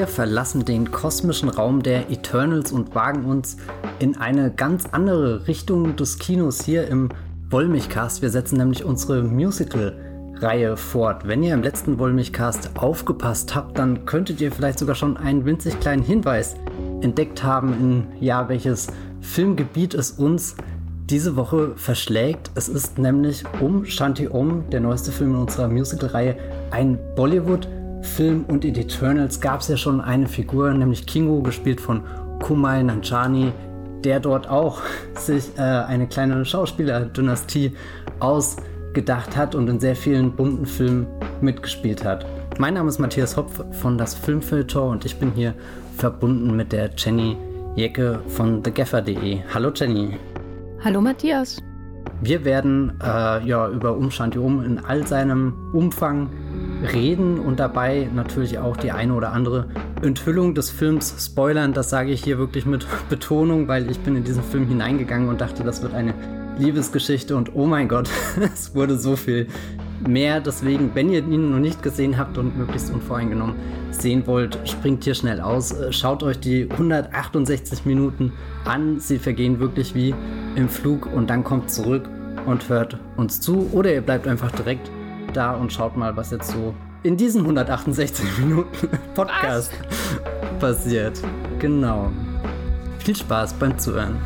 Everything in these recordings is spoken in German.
Wir verlassen den kosmischen Raum der Eternals und wagen uns in eine ganz andere Richtung des Kinos hier im Wollmilchcast. Wir setzen nämlich unsere Musical-Reihe fort. Wenn ihr im letzten Wollmilchcast aufgepasst habt, dann könntet ihr vielleicht sogar schon einen winzig kleinen Hinweis entdeckt haben, in ja, welches Filmgebiet es uns diese Woche verschlägt. Es ist nämlich um Shanti Om, der neueste Film in unserer Musical-Reihe, ein Bollywood-Film und in Eternals gab es ja schon eine Figur, nämlich Kingo, gespielt von Kumail Nanjani, der dort auch sich äh, eine kleine Schauspieler-Dynastie ausgedacht hat und in sehr vielen bunten Filmen mitgespielt hat. Mein Name ist Matthias Hopf von das Filmfilter und ich bin hier verbunden mit der Jenny Jecke von thegaffer.de. Hallo Jenny. Hallo Matthias. Wir werden äh, ja über Umshantium in all seinem Umfang reden und dabei natürlich auch die eine oder andere Enthüllung des Films spoilern. Das sage ich hier wirklich mit Betonung, weil ich bin in diesen Film hineingegangen und dachte, das wird eine Liebesgeschichte und oh mein Gott, es wurde so viel mehr. Deswegen, wenn ihr ihn noch nicht gesehen habt und möglichst unvoreingenommen sehen wollt, springt hier schnell aus. Schaut euch die 168 Minuten an. Sie vergehen wirklich wie im Flug und dann kommt zurück und hört uns zu. Oder ihr bleibt einfach direkt da und schaut mal, was jetzt so in diesen 168 Minuten Podcast was? passiert. Genau. Viel Spaß beim Zuhören.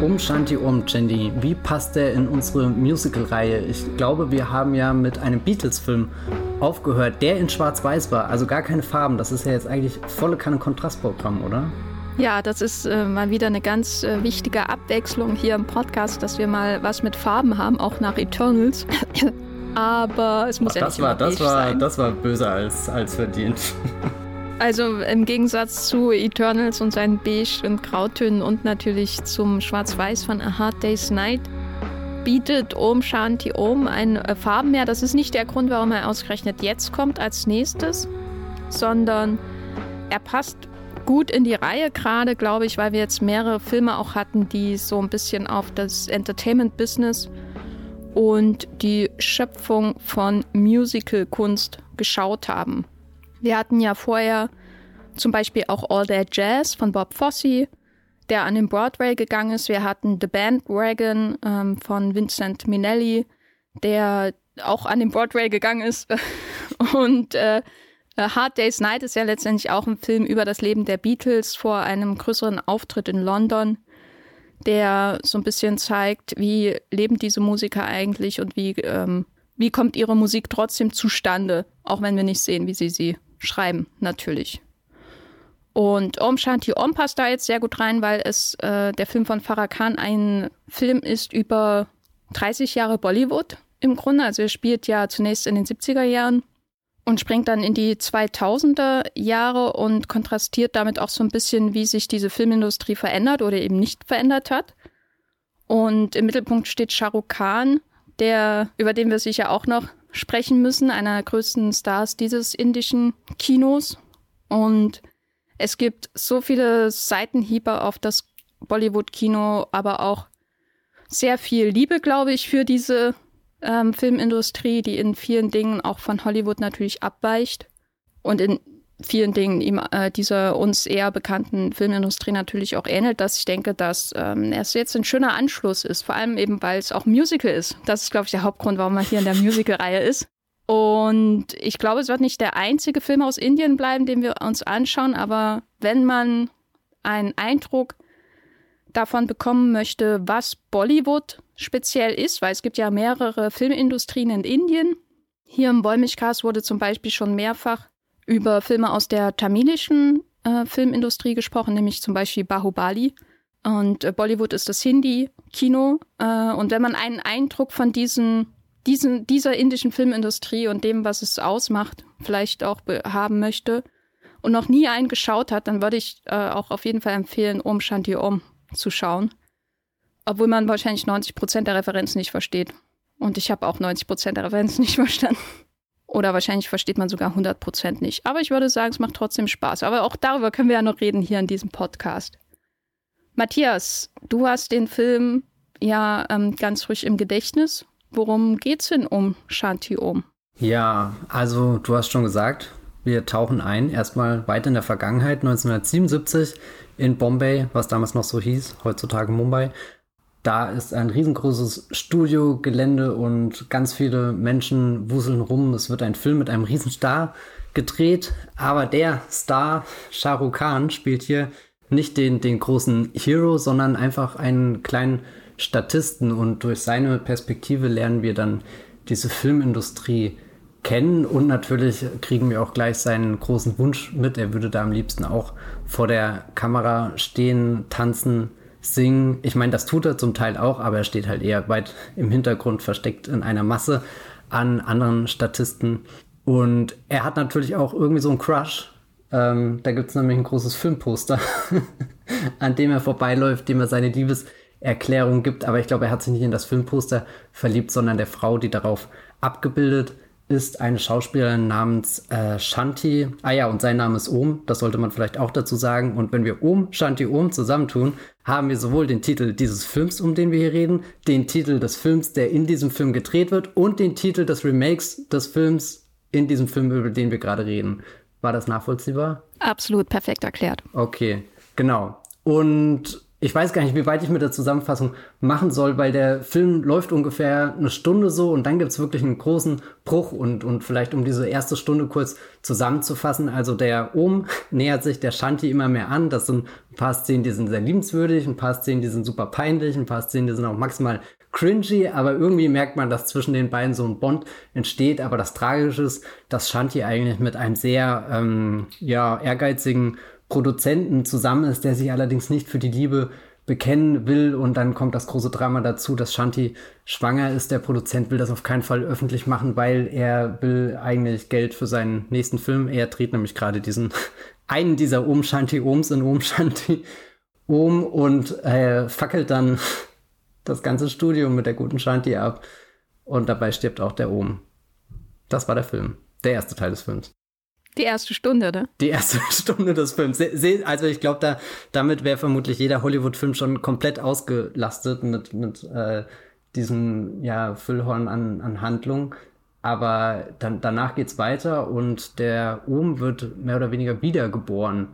Um Shanti Um, Chandy, wie passt der in unsere Musical-Reihe? Ich glaube, wir haben ja mit einem Beatles-Film aufgehört, der in Schwarz-Weiß war, also gar keine Farben. Das ist ja jetzt eigentlich volle Kanne Kontrastprogramm, oder? Ja, das ist äh, mal wieder eine ganz äh, wichtige Abwechslung hier im Podcast, dass wir mal was mit Farben haben, auch nach Eternals. Aber es muss Ach, ja das nicht war, das war, sein. Das war böser als, als verdient. Also im Gegensatz zu Eternals und seinen Beige- und Grautönen und natürlich zum Schwarz-Weiß von A Hard Day's Night bietet Om Shanti Om ein äh, Farbenmeer. Das ist nicht der Grund, warum er ausgerechnet jetzt kommt als nächstes, sondern er passt gut in die Reihe, gerade glaube ich, weil wir jetzt mehrere Filme auch hatten, die so ein bisschen auf das Entertainment-Business und die Schöpfung von Musical-Kunst geschaut haben. Wir hatten ja vorher zum Beispiel auch All That Jazz von Bob Fosse, der an den Broadway gegangen ist. Wir hatten The Bandwagon ähm, von Vincent Minnelli, der auch an den Broadway gegangen ist. Und äh, Hard Day's Night ist ja letztendlich auch ein Film über das Leben der Beatles vor einem größeren Auftritt in London, der so ein bisschen zeigt, wie leben diese Musiker eigentlich und wie, ähm, wie kommt ihre Musik trotzdem zustande, auch wenn wir nicht sehen, wie sie sie schreiben, natürlich. Und Om Shanti Om passt da jetzt sehr gut rein, weil es äh, der Film von Farah Khan ein Film ist über 30 Jahre Bollywood im Grunde. Also er spielt ja zunächst in den 70er Jahren und springt dann in die 2000er Jahre und kontrastiert damit auch so ein bisschen, wie sich diese Filmindustrie verändert oder eben nicht verändert hat. Und im Mittelpunkt steht Shah Rukh Khan, der, über den wir sicher auch noch sprechen müssen, einer der größten Stars dieses indischen Kinos. Und es gibt so viele Seitenhiebe auf das Bollywood-Kino, aber auch sehr viel Liebe, glaube ich, für diese ähm, Filmindustrie, die in vielen Dingen auch von Hollywood natürlich abweicht und in vielen Dingen ihm, äh, dieser uns eher bekannten Filmindustrie natürlich auch ähnelt, dass ich denke, dass ähm, es jetzt ein schöner Anschluss ist, vor allem eben, weil es auch Musical ist. Das ist, glaube ich, der Hauptgrund, warum man hier in der Musical-Reihe ist. Und ich glaube, es wird nicht der einzige Film aus Indien bleiben, den wir uns anschauen, aber wenn man einen Eindruck davon bekommen möchte, was Bollywood speziell ist, weil es gibt ja mehrere Filmindustrien in Indien. Hier im Wollmilchcast wurde zum Beispiel schon mehrfach über Filme aus der tamilischen äh, Filmindustrie gesprochen, nämlich zum Beispiel Bahubali. Und äh, Bollywood ist das Hindi-Kino. Äh, und wenn man einen Eindruck von diesen, diesen, dieser indischen Filmindustrie und dem, was es ausmacht, vielleicht auch haben möchte und noch nie einen geschaut hat, dann würde ich äh, auch auf jeden Fall empfehlen, Om Shanti Om zu schauen. Obwohl man wahrscheinlich 90 Prozent der Referenzen nicht versteht. Und ich habe auch 90 Prozent der Referenzen nicht verstanden. Oder wahrscheinlich versteht man sogar 100 Prozent nicht. Aber ich würde sagen, es macht trotzdem Spaß. Aber auch darüber können wir ja noch reden hier in diesem Podcast. Matthias, du hast den Film ja ähm, ganz frisch im Gedächtnis. Worum geht's denn um Shanti Om? Ja, also du hast schon gesagt, wir tauchen ein, erstmal weit in der Vergangenheit, 1977 in Bombay, was damals noch so hieß, heutzutage Mumbai. Da ist ein riesengroßes Studiogelände und ganz viele Menschen wuseln rum. Es wird ein Film mit einem Riesenstar gedreht, aber der Star, Shah Rukh Khan, spielt hier nicht den, den großen Hero, sondern einfach einen kleinen Statisten und durch seine Perspektive lernen wir dann diese Filmindustrie kennen und natürlich kriegen wir auch gleich seinen großen Wunsch mit. Er würde da am liebsten auch vor der Kamera stehen, tanzen, singen. Ich meine, das tut er zum Teil auch, aber er steht halt eher weit im Hintergrund versteckt in einer Masse an anderen Statisten. Und er hat natürlich auch irgendwie so einen Crush. Ähm, da gibt es nämlich ein großes Filmposter, an dem er vorbeiläuft, dem er seine Liebes Erklärung gibt, aber ich glaube, er hat sich nicht in das Filmposter verliebt, sondern der Frau, die darauf abgebildet ist, eine Schauspielerin namens äh, Shanti. Ah ja, und sein Name ist Om, das sollte man vielleicht auch dazu sagen. Und wenn wir Om, Shanti, Om zusammentun, haben wir sowohl den Titel dieses Films, um den wir hier reden, den Titel des Films, der in diesem Film gedreht wird, und den Titel des Remakes des Films in diesem Film, über den wir gerade reden. War das nachvollziehbar? Absolut perfekt erklärt. Okay, genau. Und ich weiß gar nicht, wie weit ich mit der Zusammenfassung machen soll, weil der Film läuft ungefähr eine Stunde so und dann gibt es wirklich einen großen Bruch und, und vielleicht um diese erste Stunde kurz zusammenzufassen. Also der Ohm nähert sich der Shanti immer mehr an. Das sind ein paar Szenen, die sind sehr liebenswürdig, ein paar Szenen, die sind super peinlich, ein paar Szenen, die sind auch maximal cringy, aber irgendwie merkt man, dass zwischen den beiden so ein Bond entsteht. Aber das Tragische ist, dass Shanti eigentlich mit einem sehr ähm, ja, ehrgeizigen Produzenten zusammen ist, der sich allerdings nicht für die Liebe bekennen will und dann kommt das große Drama dazu, dass Shanti schwanger ist. Der Produzent will das auf keinen Fall öffentlich machen, weil er will eigentlich Geld für seinen nächsten Film. Er dreht nämlich gerade diesen einen dieser Om Shanti Oms in Om Shanti Om und äh, fackelt dann das ganze Studio mit der guten Shanti ab und dabei stirbt auch der Om. Das war der Film, der erste Teil des Films. Die erste Stunde, ne? Die erste Stunde des Films. Also ich glaube, da, damit wäre vermutlich jeder Hollywood-Film schon komplett ausgelastet mit, mit äh, diesem ja, Füllhorn an, an Handlung. Aber dann, danach geht's weiter und der Ohm wird mehr oder weniger wiedergeboren.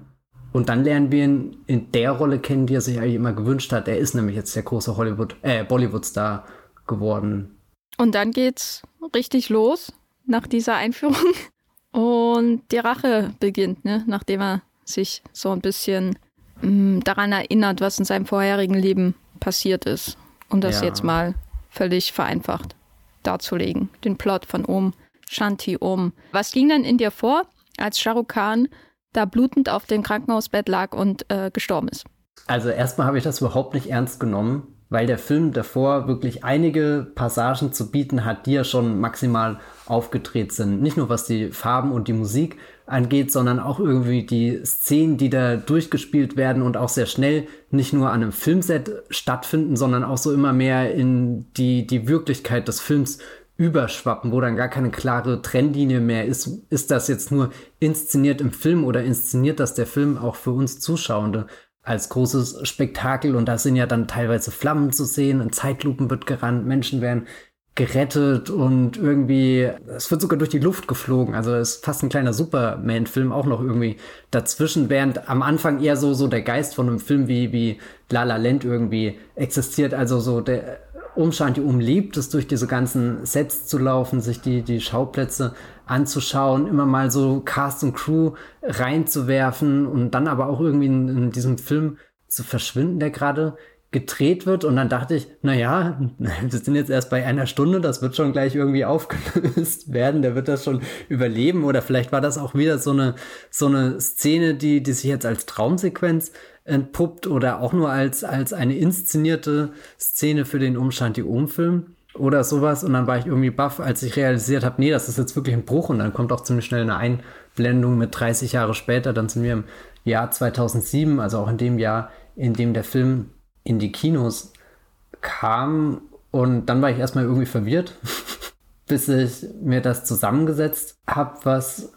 Und dann lernen wir ihn in der Rolle kennen, die er sich eigentlich immer gewünscht hat. Er ist nämlich jetzt der große Hollywood, äh, Bollywood-Star geworden. Und dann geht's richtig los nach dieser Einführung. Und die Rache beginnt, ne? nachdem er sich so ein bisschen mh, mm, daran erinnert, was in seinem vorherigen Leben passiert ist. Um das ja. jetzt mal völlig vereinfacht darzulegen. Den Plot von Om Shanti Om. Was ging dann in dir vor, als Shahrukh Khan da blutend auf dem Krankenhausbett lag und äh, gestorben ist? Also erstmal habe ich das überhaupt nicht ernst genommen, weil der Film davor wirklich einige Passagen zu bieten hat, die ja schon maximal aufgedreht sind. Nicht nur was die Farben und die Musik angeht, sondern auch irgendwie die Szenen, die da durchgespielt werden und auch sehr schnell nicht nur an einem Filmset stattfinden, sondern auch so immer mehr in die, die Wirklichkeit des Films überschwappen, wo dann gar keine klare Trennlinie mehr ist. Ist das jetzt nur inszeniert im Film oder inszeniert das der Film auch für uns Zuschauende? Als großes Spektakel und da sind ja dann teilweise Flammen zu sehen, in Zeitlupen wird gerannt, Menschen werden gerettet und irgendwie, es wird sogar durch die Luft geflogen. Also es ist fast ein kleiner Superman-Film auch noch irgendwie dazwischen, während am Anfang eher so, so der Geist von einem Film wie, wie La La Land irgendwie existiert. Also so der Umstand, die umlebt es, durch diese ganzen Sets zu laufen, sich die, die Schauplätze anzuschauen, immer mal so Cast und Crew reinzuwerfen und dann aber auch irgendwie in, in diesem Film zu verschwinden, der gerade gedreht wird. Und dann dachte ich, naja, wir sind jetzt erst bei einer Stunde, das wird schon gleich irgendwie aufgelöst werden, der wird das schon überleben. Oder vielleicht war das auch wieder so eine, so eine Szene, die, die sich jetzt als Traumsequenz entpuppt oder auch nur als, als eine inszenierte Szene für den Umstand, die Umfilm oder sowas. Und dann war ich irgendwie baff, als ich realisiert habe, nee, das ist jetzt wirklich ein Bruch. Und dann kommt auch ziemlich schnell eine Einblendung mit 30 Jahre später. Dann sind wir im Jahr 2007, also auch in dem Jahr, in dem der Film in die Kinos kam. Und dann war ich erstmal irgendwie verwirrt, bis ich mir das zusammengesetzt habe, was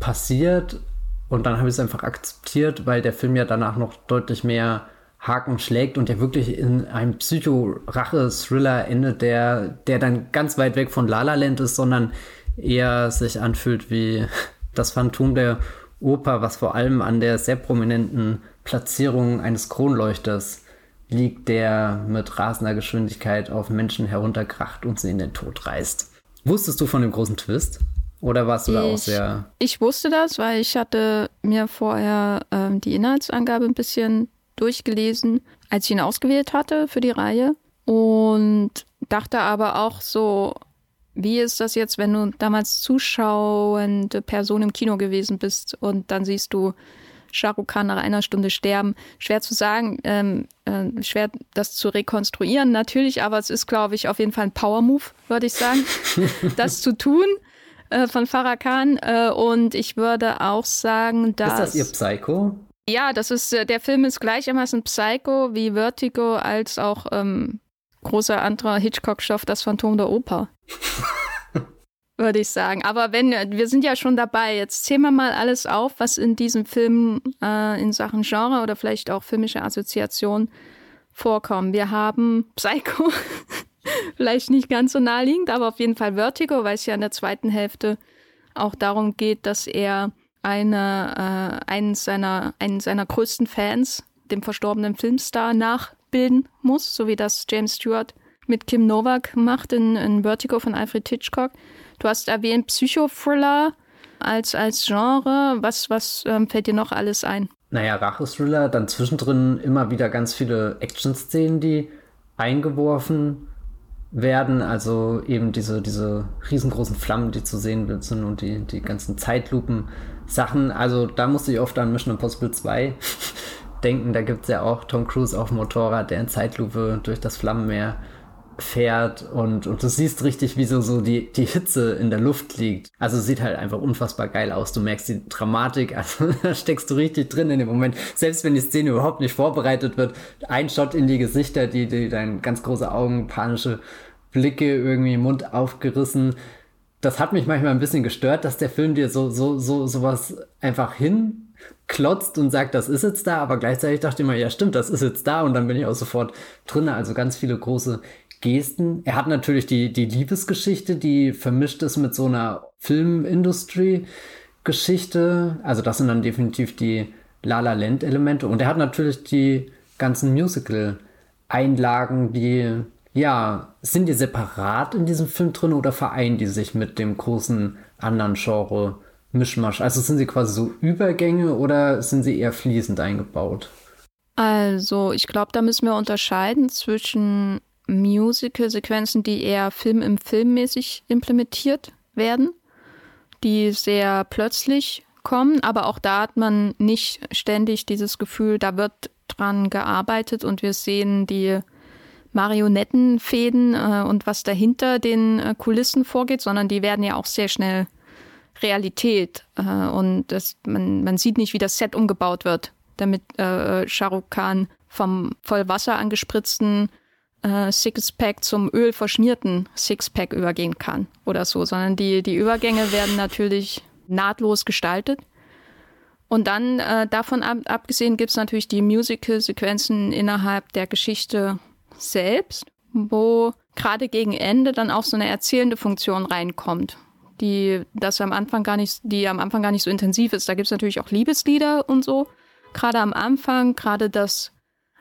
passiert. Und dann habe ich es einfach akzeptiert, weil der Film ja danach noch deutlich mehr Haken schlägt und der wirklich in einem Psycho-Rache-Thriller endet, der, der dann ganz weit weg von La La Land ist, sondern eher sich anfühlt wie das Phantom der Oper, was vor allem an der sehr prominenten Platzierung eines Kronleuchters liegt, der mit rasender Geschwindigkeit auf Menschen herunterkracht und sie in den Tod reißt. Wusstest du von dem großen Twist? Oder warst du ich, da auch sehr. Ich wusste das, weil ich hatte mir vorher ähm, die Inhaltsangabe ein bisschen durchgelesen, als ich ihn ausgewählt hatte für die Reihe. Und dachte aber auch so, wie ist das jetzt, wenn du damals zuschauende Person im Kino gewesen bist und dann siehst du Shah Rukh Khan nach einer Stunde sterben? Schwer zu sagen, ähm, äh, schwer das zu rekonstruieren natürlich, aber es ist, glaube ich, auf jeden Fall ein Power-Move, würde ich sagen, das zu tun äh, von Farah Khan. Äh, und ich würde auch sagen, dass. Ist das ihr Psycho? Ja, das ist, äh, der Film ist gleichermaßen Psycho wie Vertigo als auch ähm, großer anderer Hitchcock-Stoff, das Phantom der Oper. Würde ich sagen. Aber wenn, wir sind ja schon dabei, jetzt zählen wir mal alles auf, was in diesem Film äh, in Sachen Genre oder vielleicht auch filmische Assoziation vorkommen. Wir haben Psycho, vielleicht nicht ganz so naheliegend, aber auf jeden Fall Vertigo, weil es ja in der zweiten Hälfte auch darum geht, dass er eine, äh, einen, seiner, einen seiner größten Fans, dem verstorbenen Filmstar, nachbilden muss, so wie das James Stewart mit Kim Novak macht in, in Vertigo von Alfred Hitchcock. Du hast erwähnt Psychothriller als, als Genre. Was, was ähm, fällt dir noch alles ein? Naja, Rachethriller, dann zwischendrin immer wieder ganz viele Action-Szenen, die eingeworfen werden. Also eben diese, diese riesengroßen Flammen, die zu sehen sind und die, die ganzen Zeitlupen-Sachen. Also da musste ich oft an Mission Impossible 2 denken. Da gibt es ja auch Tom Cruise auf dem Motorrad, der in Zeitlupe durch das Flammenmeer fährt und, und du siehst richtig, wie so, so die, die Hitze in der Luft liegt. Also sieht halt einfach unfassbar geil aus. Du merkst die Dramatik, also da steckst du richtig drin in dem Moment. Selbst wenn die Szene überhaupt nicht vorbereitet wird, ein Shot in die Gesichter, die, die dein ganz große Augen, panische Blicke, irgendwie Mund aufgerissen. Das hat mich manchmal ein bisschen gestört, dass der Film dir so, so, so, sowas einfach hinklotzt und sagt, das ist jetzt da, aber gleichzeitig dachte ich mir, ja stimmt, das ist jetzt da und dann bin ich auch sofort drin. Also ganz viele große Gesten. Er hat natürlich die, die Liebesgeschichte, die vermischt ist mit so einer Filmindustrie-Geschichte. Also das sind dann definitiv die La La Land-Elemente. Und er hat natürlich die ganzen Musical-Einlagen, die, ja, sind die separat in diesem Film drin oder vereinen die sich mit dem großen anderen Genre Mischmasch? Also sind sie quasi so Übergänge oder sind sie eher fließend eingebaut? Also, ich glaube, da müssen wir unterscheiden zwischen Musical-Sequenzen, die eher Film im Film mäßig implementiert werden, die sehr plötzlich kommen, aber auch da hat man nicht ständig dieses Gefühl, da wird dran gearbeitet und wir sehen die Marionettenfäden äh, und was dahinter den äh, Kulissen vorgeht, sondern die werden ja auch sehr schnell Realität. Äh, und das, man, man sieht nicht, wie das Set umgebaut wird, damit äh, Shahrukh Khan vom voll Wasser angespritzten äh, Sixpack zum ölverschmierten Sixpack übergehen kann oder so, sondern die, die Übergänge werden natürlich nahtlos gestaltet. Und dann äh, davon ab, abgesehen gibt es natürlich die Musical-Sequenzen innerhalb der Geschichte selbst, wo gerade gegen Ende dann auch so eine erzählende Funktion reinkommt, die das am Anfang gar nicht, die am Anfang gar nicht so intensiv ist. Da gibt es natürlich auch Liebeslieder und so. Gerade am Anfang, gerade das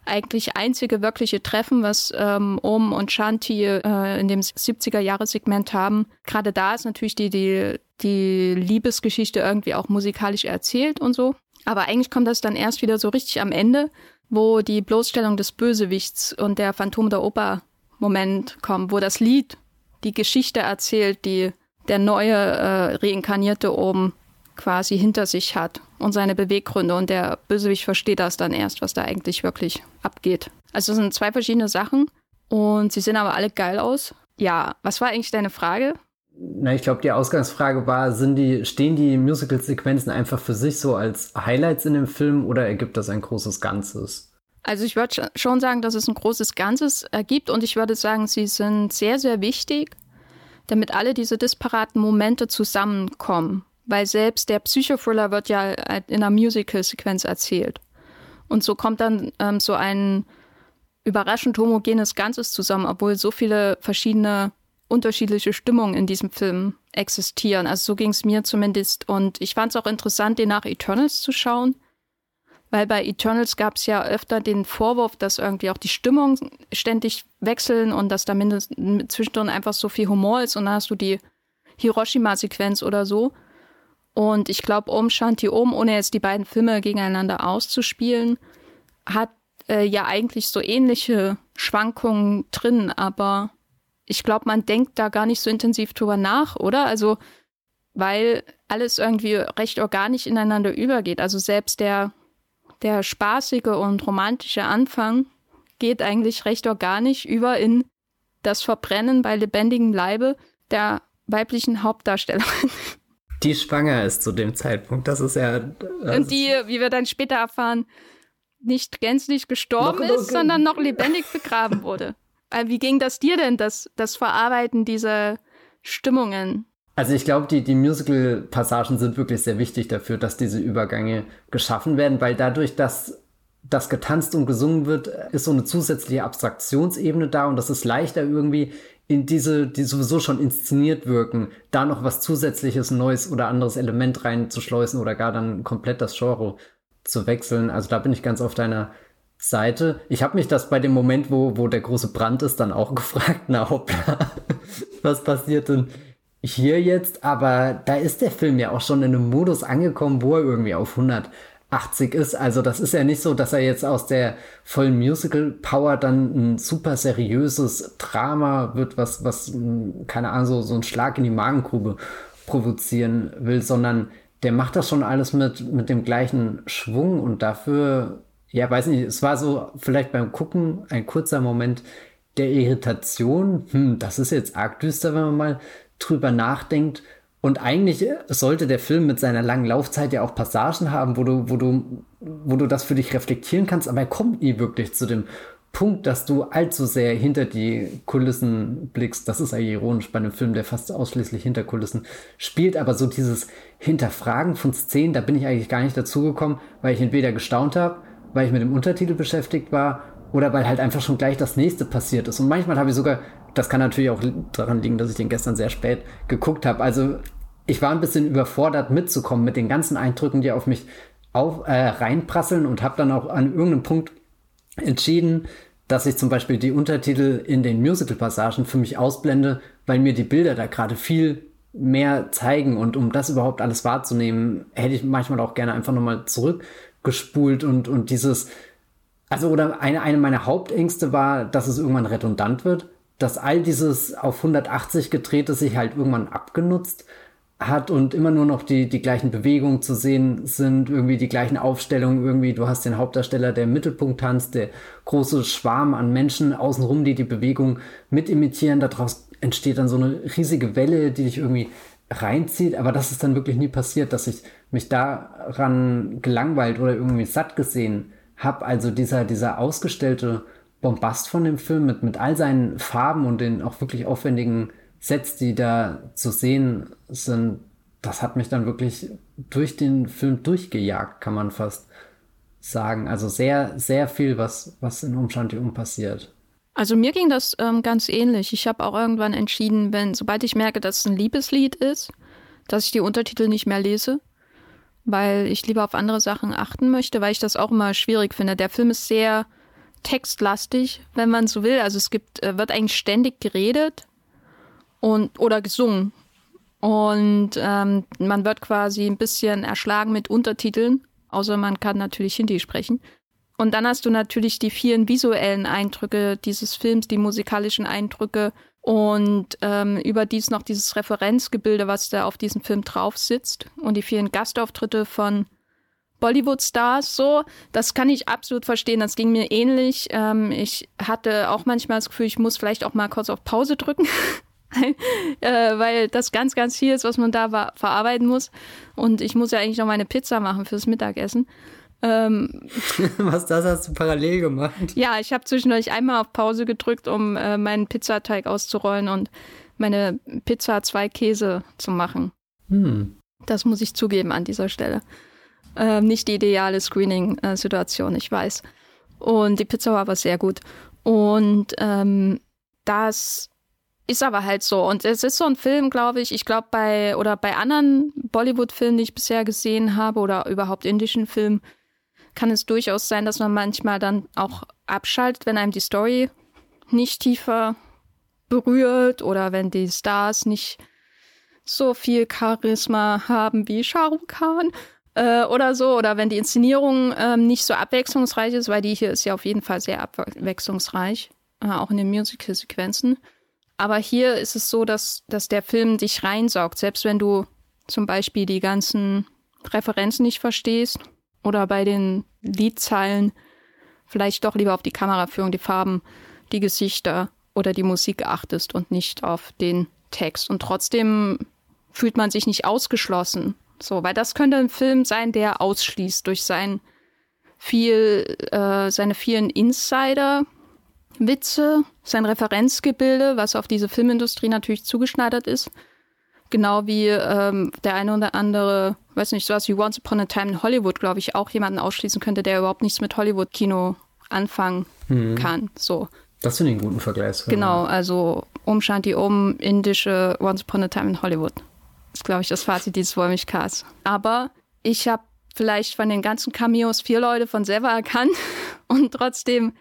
eigentlich einzige wirkliche Treffen, was ähm, Om und Shanti äh, in dem 70er-Jahres-Segment haben. Gerade da ist natürlich die, die, die Liebesgeschichte irgendwie auch musikalisch erzählt und so. Aber eigentlich kommt das dann erst wieder so richtig am Ende, wo die Bloßstellung des Bösewichts und der Phantom der Oper Moment kommt, wo das Lied die Geschichte erzählt, die der neue äh, reinkarnierte Om quasi hinter sich hat und seine Beweggründe. Und der Bösewicht versteht das dann erst, was da eigentlich wirklich abgeht. Also es sind zwei verschiedene Sachen und sie sehen aber alle geil aus. Ja, was war eigentlich deine Frage? Na, ich glaube, die Ausgangsfrage war, sind die, stehen die Musical-Sequenzen einfach für sich so als Highlights in dem Film oder ergibt das ein großes Ganzes? Also ich würde schon sagen, dass es ein großes Ganzes ergibt und ich würde sagen, sie sind sehr, sehr wichtig, damit alle diese disparaten Momente zusammenkommen weil selbst der Psychothriller wird ja in einer Musical-Sequenz erzählt. Und so kommt dann ähm, so ein überraschend homogenes Ganzes zusammen, obwohl so viele verschiedene unterschiedliche Stimmungen in diesem Film existieren. Also so ging es mir zumindest. Und ich fand es auch interessant, den nach Eternals zu schauen, weil bei Eternals gab es ja öfter den Vorwurf, dass irgendwie auch die Stimmung ständig wechseln und dass da mindestens zwischendrin einfach so viel Humor ist und dann hast du die Hiroshima-Sequenz oder so. Und ich glaube, Om Shanti Om, ohne jetzt die beiden Filme gegeneinander auszuspielen, hat äh, ja eigentlich so ähnliche Schwankungen drin, aber ich glaube, man denkt da gar nicht so intensiv drüber nach, oder? Also, weil alles irgendwie recht organisch ineinander übergeht. Also selbst der, der spaßige und romantische Anfang geht eigentlich recht organisch über in das Verbrennen bei lebendigem Leibe der weiblichen Hauptdarstellerin. Die schwanger ist zu dem Zeitpunkt. Das ist ja. Das und die, wie wir dann später erfahren, nicht gänzlich gestorben ist, sondern noch lebendig begraben wurde. Äh, wie ging das dir denn, das, das Verarbeiten dieser Stimmungen? Also ich glaube, die, die Musical-Passagen sind wirklich sehr wichtig dafür, dass diese Übergänge geschaffen werden, weil dadurch, dass das getanzt und gesungen wird, ist so eine zusätzliche Abstraktionsebene da und das ist leichter irgendwie in diese, die sowieso schon inszeniert wirken, da noch was zusätzliches, neues oder anderes Element reinzuschleusen oder gar dann komplett das Genre zu wechseln. Also da bin ich ganz auf deiner Seite. Ich habe mich das bei dem Moment, wo, wo der große Brand ist, dann auch gefragt, na hoppla, was passiert denn hier jetzt? Aber da ist der Film ja auch schon in einem Modus angekommen, wo er irgendwie auf 180 ist. Also das ist ja nicht so, dass er jetzt aus der vollen Musical-Power dann ein super seriöses Drama wird, was, was, keine Ahnung, so, so ein Schlag in die Magengrube provozieren will, sondern der macht das schon alles mit, mit dem gleichen Schwung und dafür ja, weiß nicht, es war so vielleicht beim Gucken ein kurzer Moment der Irritation. Hm, das ist jetzt arg düster, wenn man mal drüber nachdenkt. Und eigentlich sollte der Film mit seiner langen Laufzeit ja auch Passagen haben, wo du, wo du, wo du das für dich reflektieren kannst, aber er kommt nie wirklich zu dem Punkt, dass du allzu sehr hinter die Kulissen blickst. Das ist eigentlich ironisch bei einem Film, der fast ausschließlich hinter Kulissen spielt, aber so dieses Hinterfragen von Szenen, da bin ich eigentlich gar nicht dazu gekommen, weil ich entweder gestaunt habe weil ich mit dem Untertitel beschäftigt war oder weil halt einfach schon gleich das nächste passiert ist. Und manchmal habe ich sogar, das kann natürlich auch daran liegen, dass ich den gestern sehr spät geguckt habe. Also ich war ein bisschen überfordert mitzukommen mit den ganzen Eindrücken, die auf mich auf, äh, reinprasseln und habe dann auch an irgendeinem Punkt entschieden, dass ich zum Beispiel die Untertitel in den Musical-Passagen für mich ausblende, weil mir die Bilder da gerade viel mehr zeigen. Und um das überhaupt alles wahrzunehmen, hätte ich manchmal auch gerne einfach nochmal zurück gespult und, und dieses, also oder eine, eine meiner Hauptängste war, dass es irgendwann redundant wird, dass all dieses auf 180 gedrehte sich halt irgendwann abgenutzt hat und immer nur noch die, die gleichen Bewegungen zu sehen sind, irgendwie die gleichen Aufstellungen, irgendwie du hast den Hauptdarsteller, der im Mittelpunkt tanzt, der große Schwarm an Menschen außenrum, die die Bewegung mit imitieren, daraus entsteht dann so eine riesige Welle, die dich irgendwie reinzieht, aber das ist dann wirklich nie passiert, dass ich mich daran gelangweilt oder irgendwie satt gesehen habe. Also dieser, dieser ausgestellte Bombast von dem Film mit, mit all seinen Farben und den auch wirklich aufwendigen Sets, die da zu sehen sind, das hat mich dann wirklich durch den Film durchgejagt, kann man fast sagen. Also sehr, sehr viel, was, was in Umshanti um passiert. Also mir ging das ähm, ganz ähnlich. Ich habe auch irgendwann entschieden, wenn, sobald ich merke, dass es ein Liebeslied ist, dass ich die Untertitel nicht mehr lese, weil ich lieber auf andere Sachen achten möchte, weil ich das auch immer schwierig finde. Der Film ist sehr textlastig, wenn man so will. Also es gibt, äh, wird eigentlich ständig geredet und oder gesungen. Und ähm, man wird quasi ein bisschen erschlagen mit Untertiteln, außer man kann natürlich Hindi sprechen. Und dann hast du natürlich die vielen visuellen Eindrücke dieses Films, die musikalischen Eindrücke und ähm, überdies noch dieses Referenzgebilde, was da auf diesem Film drauf sitzt und die vielen Gastauftritte von Bollywood-Stars so. Das kann ich absolut verstehen. Das ging mir ähnlich. Ähm, ich hatte auch manchmal das Gefühl, ich muss vielleicht auch mal kurz auf Pause drücken. äh, weil das ganz, ganz viel ist, was man da verarbeiten muss. Und ich muss ja eigentlich noch meine Pizza machen fürs Mittagessen. Ähm, Was das hast du parallel gemacht? Ja, ich habe zwischendurch einmal auf Pause gedrückt, um äh, meinen Pizzateig auszurollen und meine Pizza zwei Käse zu machen. Hm. Das muss ich zugeben an dieser Stelle. Äh, nicht die ideale Screening-Situation, ich weiß. Und die Pizza war aber sehr gut. Und ähm, das ist aber halt so. Und es ist so ein Film, glaube ich, ich glaube bei, oder bei anderen Bollywood-Filmen, die ich bisher gesehen habe, oder überhaupt indischen Filmen, kann es durchaus sein, dass man manchmal dann auch abschaltet, wenn einem die Story nicht tiefer berührt oder wenn die Stars nicht so viel Charisma haben wie Shah Rukh Khan äh, oder so, oder wenn die Inszenierung ähm, nicht so abwechslungsreich ist, weil die hier ist ja auf jeden Fall sehr abwechslungsreich, äh, auch in den Musical-Sequenzen. Aber hier ist es so, dass, dass der Film dich reinsaugt, selbst wenn du zum Beispiel die ganzen Referenzen nicht verstehst oder bei den Liedzeilen vielleicht doch lieber auf die Kameraführung, die Farben, die Gesichter oder die Musik achtest und nicht auf den Text. Und trotzdem fühlt man sich nicht ausgeschlossen. So, weil das könnte ein Film sein, der ausschließt durch sein viel, äh, seine vielen Insider, Witze, sein Referenzgebilde, was auf diese Filmindustrie natürlich zugeschneidert ist. Genau wie ähm, der eine oder andere, weiß nicht, sowas wie Once Upon a Time in Hollywood, glaube ich, auch jemanden ausschließen könnte, der überhaupt nichts mit Hollywood-Kino anfangen mhm. kann. So. Das finde ich einen guten Vergleich. Genau, also Um Shanti Um, indische Once Upon a Time in Hollywood. Das ist, glaube ich, das Fazit dieses Wollmilchcasts. Aber ich habe vielleicht von den ganzen Cameos vier Leute von selber erkannt und trotzdem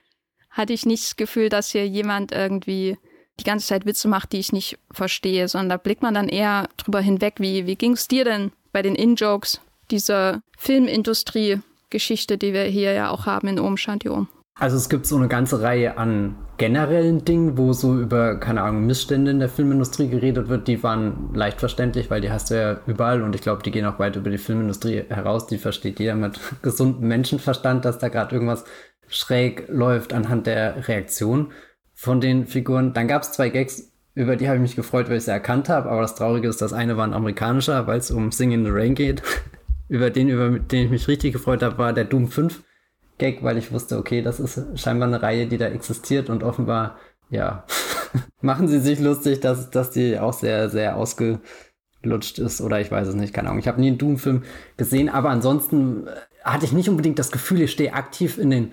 hatte ich nicht das Gefühl, dass hier jemand irgendwie die ganze Zeit Witze macht, die ich nicht verstehe, sondern da blickt man dann eher drüber hinweg. Wie, wie ging es dir denn bei den In-Jokes dieser Filmindustrie-Geschichte, die wir hier ja auch haben in Om Shanti Om? Also es gibt so eine ganze Reihe an generellen Dingen, wo so über, keine Ahnung, Missstände in der Filmindustrie geredet wird. Die waren leicht verständlich, weil die hast du ja überall und ich glaube, die gehen auch weit über die Filmindustrie heraus. Die versteht jeder mit gesundem Menschenverstand, dass da gerade irgendwas schräg läuft anhand der Reaktion von den Figuren. Dann gab es zwei Gags, über die habe ich mich gefreut, weil ich sie erkannt habe. Aber das Traurige ist, das eine war ein amerikanischer, weil es um Sing in the Rain geht. über den, über den ich mich richtig gefreut habe, war der Doom 5 Gag, weil ich wusste, okay, das ist scheinbar eine Reihe, die da existiert und offenbar, ja, machen sie sich lustig, dass, dass die auch sehr, sehr ausgelutscht ist oder ich weiß es nicht, keine Ahnung. Ich habe nie einen Doom-Film gesehen, aber ansonsten hatte ich nicht unbedingt das Gefühl, ich stehe aktiv in den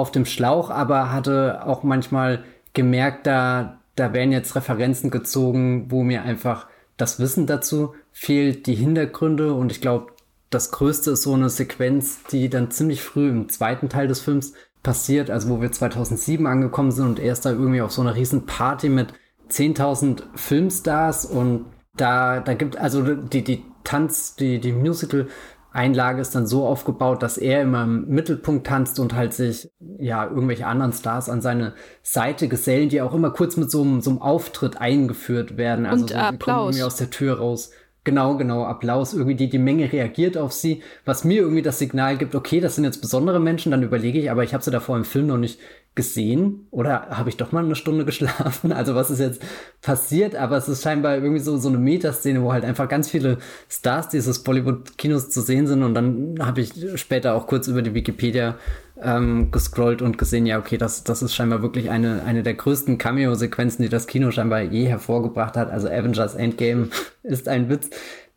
auf dem Schlauch, aber hatte auch manchmal gemerkt, da, da werden jetzt Referenzen gezogen, wo mir einfach das Wissen dazu fehlt, die Hintergründe. Und ich glaube, das Größte ist so eine Sequenz, die dann ziemlich früh im zweiten Teil des Films passiert, also wo wir 2007 angekommen sind und er ist da irgendwie auf so einer riesen Party mit 10.000 Filmstars und da, da gibt also die, die Tanz, die, die Musical Einlage ist dann so aufgebaut, dass er immer im Mittelpunkt tanzt und halt sich, ja, irgendwelche anderen Stars an seine Seite gesellen, die auch immer kurz mit so einem, so einem Auftritt eingeführt werden. Also und so, Applaus. irgendwie aus der Tür raus. Genau, genau, Applaus. Irgendwie die, die Menge reagiert auf sie, was mir irgendwie das Signal gibt, okay, das sind jetzt besondere Menschen, dann überlege ich, aber ich habe sie davor im Film noch nicht gesehen oder habe ich doch mal eine Stunde geschlafen? Also was ist jetzt passiert? Aber es ist scheinbar irgendwie so, so eine Metaszene, wo halt einfach ganz viele Stars dieses Bollywood-Kinos zu sehen sind und dann habe ich später auch kurz über die Wikipedia ähm, gescrollt und gesehen, ja, okay, das, das ist scheinbar wirklich eine, eine der größten Cameo-Sequenzen, die das Kino scheinbar je hervorgebracht hat. Also Avengers Endgame ist ein Witz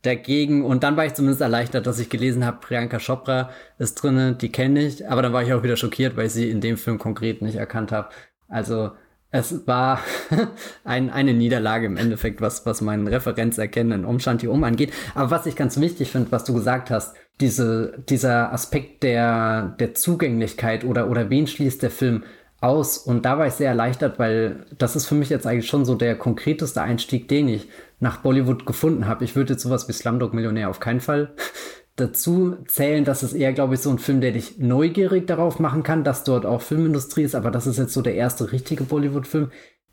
dagegen. Und dann war ich zumindest erleichtert, dass ich gelesen habe, Priyanka Chopra ist drinne, die kenne ich. Aber dann war ich auch wieder schockiert, weil ich sie in dem Film konkret nicht erkannt habe. Also es war ein, eine Niederlage im Endeffekt, was, was meinen Referenzerkennen in Umshanti um angeht. Aber was ich ganz wichtig finde, was du gesagt hast, diese, dieser Aspekt der, der Zugänglichkeit oder, oder wen schließt der Film aus? Und da war ich sehr erleichtert, weil das ist für mich jetzt eigentlich schon so der konkreteste Einstieg, den ich nach Bollywood gefunden habe. Ich würde jetzt sowas wie Slumdog Millionär auf keinen Fall dazu zählen. Das ist eher, glaube ich, so ein Film, der dich neugierig darauf machen kann, dass dort auch Filmindustrie ist. Aber das ist jetzt so der erste richtige Bollywood-Film,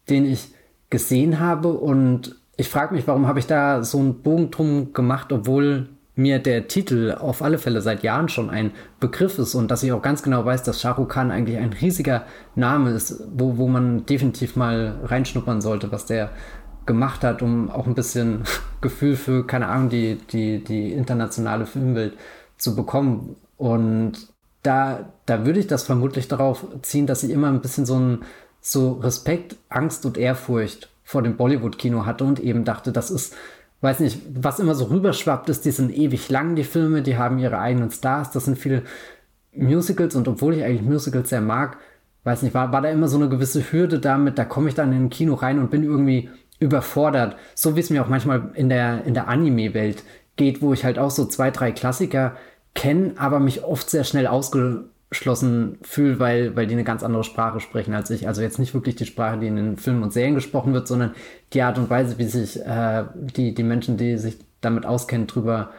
den ich gesehen habe. Und ich frage mich, warum habe ich da so einen Bogen drum gemacht, obwohl mir der Titel auf alle Fälle seit Jahren schon ein Begriff ist und dass ich auch ganz genau weiß, dass Shah Rukh Khan eigentlich ein riesiger Name ist, wo, wo man definitiv mal reinschnuppern sollte, was der gemacht hat, um auch ein bisschen Gefühl für, keine Ahnung, die, die, die internationale Filmwelt zu bekommen. Und da, da würde ich das vermutlich darauf ziehen, dass ich immer ein bisschen so ein so Respekt, Angst und Ehrfurcht vor dem Bollywood-Kino hatte und eben dachte, das ist weiß nicht, was immer so rüberschwappt ist, die sind ewig lang, die Filme, die haben ihre eigenen Stars, das sind viele Musicals und obwohl ich eigentlich Musicals sehr mag, weiß nicht, war, war da immer so eine gewisse Hürde damit, da komme ich dann in ein Kino rein und bin irgendwie überfordert. So wie es mir auch manchmal in der, in der Anime-Welt geht, wo ich halt auch so zwei, drei Klassiker kenne, aber mich oft sehr schnell ausgeschlossen fühle, weil, weil die eine ganz andere Sprache sprechen als ich. Also jetzt nicht wirklich die Sprache, die in den Filmen und Serien gesprochen wird, sondern die Art und Weise, wie sich äh, die, die Menschen, die sich damit auskennen, drüber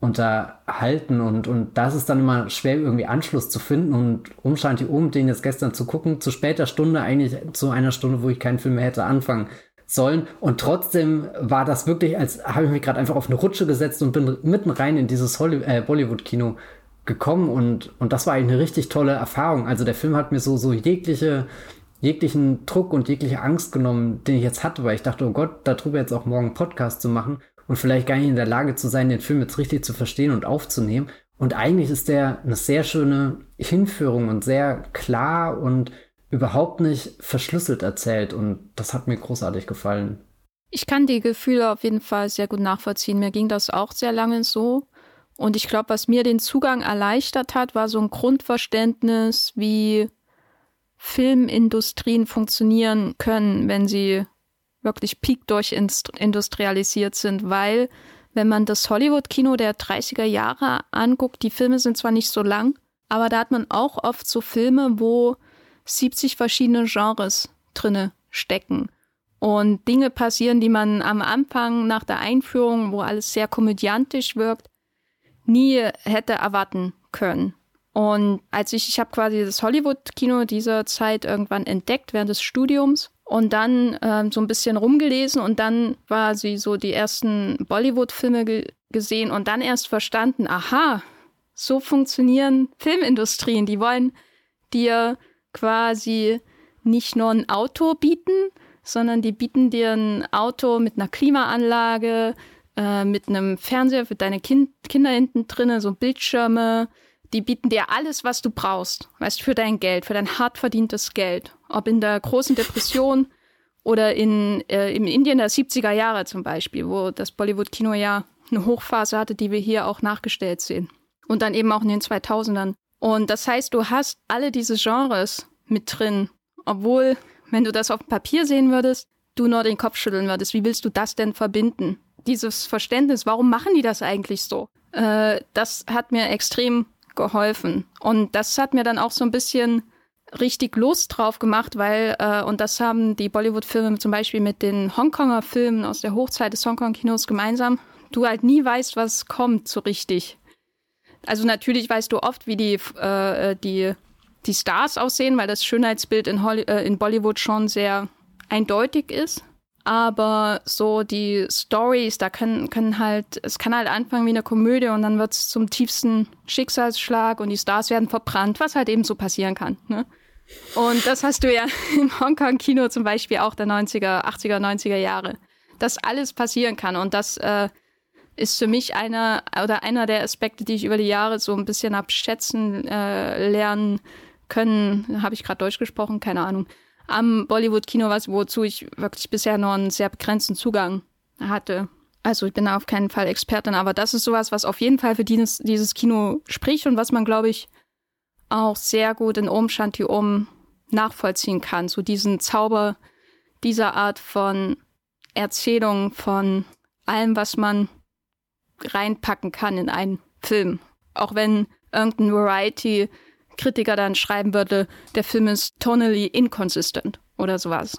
unterhalten und, und das ist dann immer schwer, irgendwie Anschluss zu finden und umscheint die um, den jetzt gestern zu gucken, zu später Stunde, eigentlich zu einer Stunde, wo ich keinen Film mehr hätte anfangen sollen und trotzdem war das wirklich, als habe ich mich gerade einfach auf eine Rutsche gesetzt und bin mitten rein in dieses äh, Bollywood-Kino gekommen und, und das war eigentlich eine richtig tolle Erfahrung. Also der Film hat mir so, so jegliche, jeglichen Druck und jegliche Angst genommen, den ich jetzt hatte, weil ich dachte, oh Gott, darüber jetzt auch morgen einen Podcast zu machen und vielleicht gar nicht in der Lage zu sein, den Film jetzt richtig zu verstehen und aufzunehmen. Und eigentlich ist der eine sehr schöne Hinführung und sehr klar und überhaupt nicht verschlüsselt erzählt. Und das hat mir großartig gefallen. Ich kann die Gefühle auf jeden Fall sehr gut nachvollziehen. Mir ging das auch sehr lange so. Und ich glaube, was mir den Zugang erleichtert hat, war so ein Grundverständnis, wie Filmindustrien funktionieren können, wenn sie wirklich peak durchindustrialisiert sind, weil wenn man das Hollywood-Kino der 30er Jahre anguckt, die Filme sind zwar nicht so lang, aber da hat man auch oft so Filme, wo 70 verschiedene Genres drinne stecken und Dinge passieren, die man am Anfang nach der Einführung, wo alles sehr komödiantisch wirkt, nie hätte erwarten können. Und als ich, ich habe quasi das Hollywood-Kino dieser Zeit irgendwann entdeckt während des Studiums und dann ähm, so ein bisschen rumgelesen und dann quasi so die ersten Bollywood-Filme ge gesehen und dann erst verstanden, aha, so funktionieren Filmindustrien. Die wollen dir quasi nicht nur ein Auto bieten, sondern die bieten dir ein Auto mit einer Klimaanlage, äh, mit einem Fernseher für deine kind Kinder hinten drinnen, so Bildschirme, die bieten dir alles, was du brauchst, weißt für dein Geld, für dein hart verdientes Geld. Ob in der großen Depression oder in, äh, im Indien der 70er Jahre zum Beispiel, wo das Bollywood-Kino ja eine Hochphase hatte, die wir hier auch nachgestellt sehen. Und dann eben auch in den 2000ern. Und das heißt, du hast alle diese Genres mit drin, obwohl, wenn du das auf dem Papier sehen würdest, du nur den Kopf schütteln würdest. Wie willst du das denn verbinden? Dieses Verständnis, warum machen die das eigentlich so? Äh, das hat mir extrem geholfen. Und das hat mir dann auch so ein bisschen richtig Lust drauf gemacht, weil, äh, und das haben die Bollywood-Filme zum Beispiel mit den Hongkonger Filmen aus der Hochzeit des Hongkong-Kinos gemeinsam, du halt nie weißt, was kommt so richtig. Also natürlich weißt du oft, wie die, äh, die, die Stars aussehen, weil das Schönheitsbild in, Holly äh, in Bollywood schon sehr eindeutig ist aber so die Stories, da können, können halt, es kann halt anfangen wie eine Komödie und dann wird es zum tiefsten Schicksalsschlag und die Stars werden verbrannt, was halt eben so passieren kann. Ne? Und das hast du ja im Hongkong-Kino zum Beispiel auch der 90er, 80er, 90er Jahre. Dass alles passieren kann und das äh, ist für mich einer oder einer der Aspekte, die ich über die Jahre so ein bisschen abschätzen äh, lernen können. Habe ich gerade Deutsch gesprochen? Keine Ahnung am Bollywood-Kino was, wozu ich wirklich bisher nur einen sehr begrenzten Zugang hatte. Also ich bin auf keinen Fall Expertin, aber das ist sowas, was auf jeden Fall für dieses, dieses Kino spricht und was man, glaube ich, auch sehr gut in Om Shanti Om nachvollziehen kann. So diesen Zauber dieser Art von Erzählung von allem, was man reinpacken kann in einen Film. Auch wenn irgendein Variety Kritiker dann schreiben würde, der Film ist tonally inconsistent oder sowas.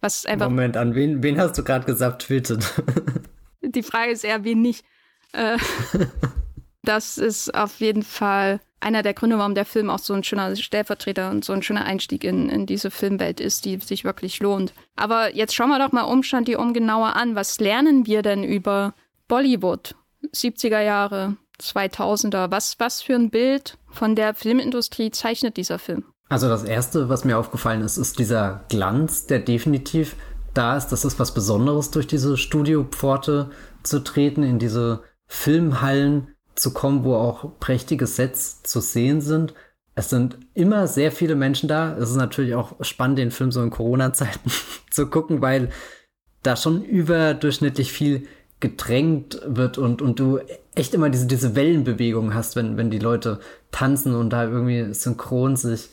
Was einfach. Moment, an wen, wen hast du gerade gesagt, tweetet? Die Frage ist eher, wen nicht. Äh, das ist auf jeden Fall einer der Gründe, warum der Film auch so ein schöner Stellvertreter und so ein schöner Einstieg in, in diese Filmwelt ist, die sich wirklich lohnt. Aber jetzt schauen wir doch mal Umstand die um genauer an. Was lernen wir denn über Bollywood? 70er Jahre, 2000er. Was, was für ein Bild von der Filmindustrie zeichnet dieser Film? Also das Erste, was mir aufgefallen ist, ist dieser Glanz, der definitiv da ist. Das ist was Besonderes, durch diese Studiopforte zu treten, in diese Filmhallen zu kommen, wo auch prächtige Sets zu sehen sind. Es sind immer sehr viele Menschen da. Es ist natürlich auch spannend, den Film so in Corona-Zeiten zu gucken, weil da schon überdurchschnittlich viel gedrängt wird und, und du echt immer diese, diese Wellenbewegung hast, wenn, wenn die Leute tanzen und da irgendwie synchron sich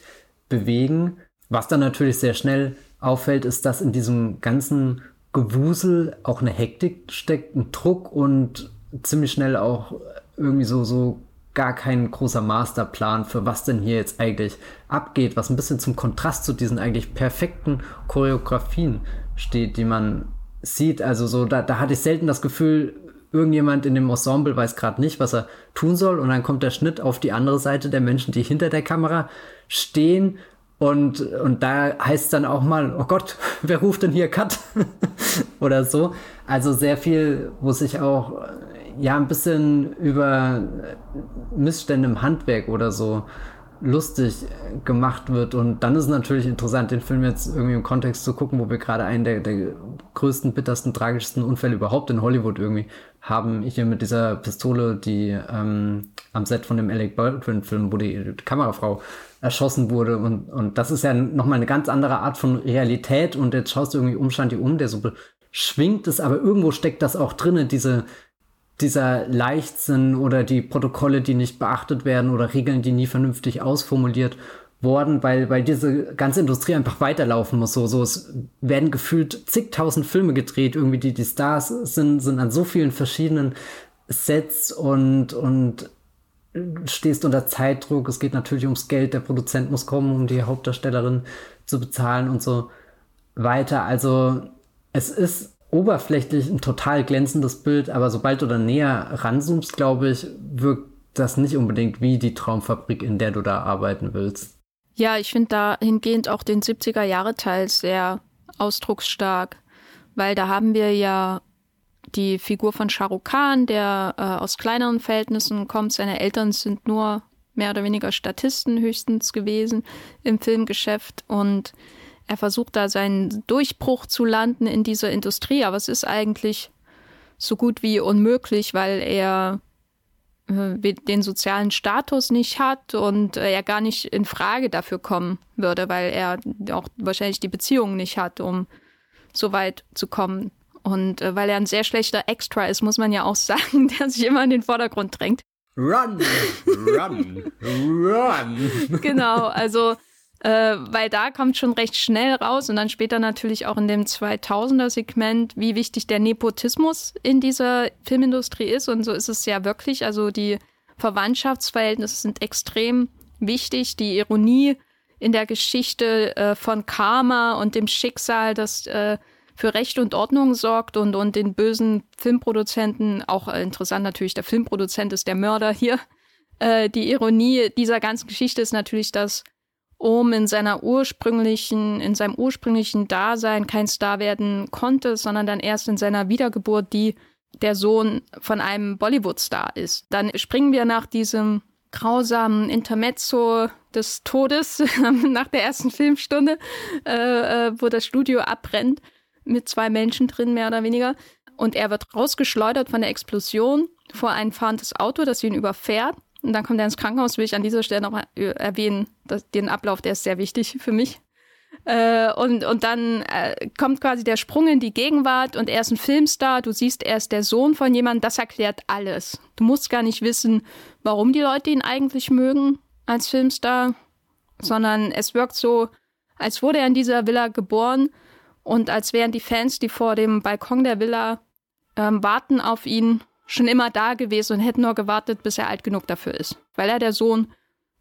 bewegen. Was dann natürlich sehr schnell auffällt, ist, dass in diesem ganzen Gewusel auch eine Hektik steckt, ein Druck und ziemlich schnell auch irgendwie so, so gar kein großer Masterplan für was denn hier jetzt eigentlich abgeht, was ein bisschen zum Kontrast zu diesen eigentlich perfekten Choreografien steht, die man sieht. Also so, da, da hatte ich selten das Gefühl, irgendjemand in dem Ensemble weiß gerade nicht, was er tun soll und dann kommt der Schnitt auf die andere Seite der Menschen, die hinter der Kamera stehen und, und da heißt es dann auch mal, oh Gott, wer ruft denn hier Cut? Oder so. Also sehr viel, wo sich auch ja ein bisschen über Missstände im Handwerk oder so lustig gemacht wird. Und dann ist es natürlich interessant, den Film jetzt irgendwie im Kontext zu gucken, wo wir gerade einen der, der größten, bittersten, tragischsten Unfälle überhaupt in Hollywood irgendwie haben. Hier mit dieser Pistole, die ähm, am Set von dem Alec Baldwin-Film, wo die Kamerafrau erschossen wurde. Und, und das ist ja nochmal eine ganz andere Art von Realität. Und jetzt schaust du irgendwie Umstand hier um, der so beschwingt ist, aber irgendwo steckt das auch drin, diese dieser Leichtsinn oder die Protokolle, die nicht beachtet werden oder Regeln, die nie vernünftig ausformuliert worden, weil, weil diese ganze Industrie einfach weiterlaufen muss. So, so, es werden gefühlt zigtausend Filme gedreht, irgendwie die, die Stars sind, sind an so vielen verschiedenen Sets und, und stehst unter Zeitdruck. Es geht natürlich ums Geld. Der Produzent muss kommen, um die Hauptdarstellerin zu bezahlen und so weiter. Also, es ist oberflächlich ein total glänzendes Bild, aber sobald du da näher ranzoomst, glaube ich, wirkt das nicht unbedingt wie die Traumfabrik, in der du da arbeiten willst. Ja, ich finde dahingehend auch den 70er-Jahre-Teil sehr ausdrucksstark, weil da haben wir ja die Figur von Shah Rukh Khan, der äh, aus kleineren Verhältnissen kommt. Seine Eltern sind nur mehr oder weniger Statisten höchstens gewesen im Filmgeschäft und er versucht da seinen Durchbruch zu landen in dieser Industrie, aber es ist eigentlich so gut wie unmöglich, weil er äh, den sozialen Status nicht hat und er gar nicht in Frage dafür kommen würde, weil er auch wahrscheinlich die Beziehungen nicht hat, um so weit zu kommen. Und äh, weil er ein sehr schlechter Extra ist, muss man ja auch sagen, der sich immer in den Vordergrund drängt. Run, run, run. genau, also äh, weil da kommt schon recht schnell raus und dann später natürlich auch in dem 2000er-Segment, wie wichtig der Nepotismus in dieser Filmindustrie ist. Und so ist es ja wirklich. Also die Verwandtschaftsverhältnisse sind extrem wichtig. Die Ironie in der Geschichte äh, von Karma und dem Schicksal, das äh, für Recht und Ordnung sorgt und, und den bösen Filmproduzenten, auch äh, interessant natürlich, der Filmproduzent ist der Mörder hier. Äh, die Ironie dieser ganzen Geschichte ist natürlich, dass um in seiner ursprünglichen, in seinem ursprünglichen Dasein kein Star werden konnte, sondern dann erst in seiner Wiedergeburt, die der Sohn von einem Bollywood-Star ist. Dann springen wir nach diesem grausamen Intermezzo des Todes nach der ersten Filmstunde, äh, äh, wo das Studio abbrennt, mit zwei Menschen drin, mehr oder weniger. Und er wird rausgeschleudert von der Explosion vor ein fahrendes Auto, das ihn überfährt. Und dann kommt er ins Krankenhaus, will ich an dieser Stelle noch erwähnen, dass, den Ablauf, der ist sehr wichtig für mich. Äh, und, und dann äh, kommt quasi der Sprung in die Gegenwart und er ist ein Filmstar. Du siehst, er ist der Sohn von jemandem, das erklärt alles. Du musst gar nicht wissen, warum die Leute ihn eigentlich mögen als Filmstar, sondern es wirkt so, als wurde er in dieser Villa geboren und als wären die Fans, die vor dem Balkon der Villa ähm, warten auf ihn, schon immer da gewesen und hätten nur gewartet, bis er alt genug dafür ist. Weil er der Sohn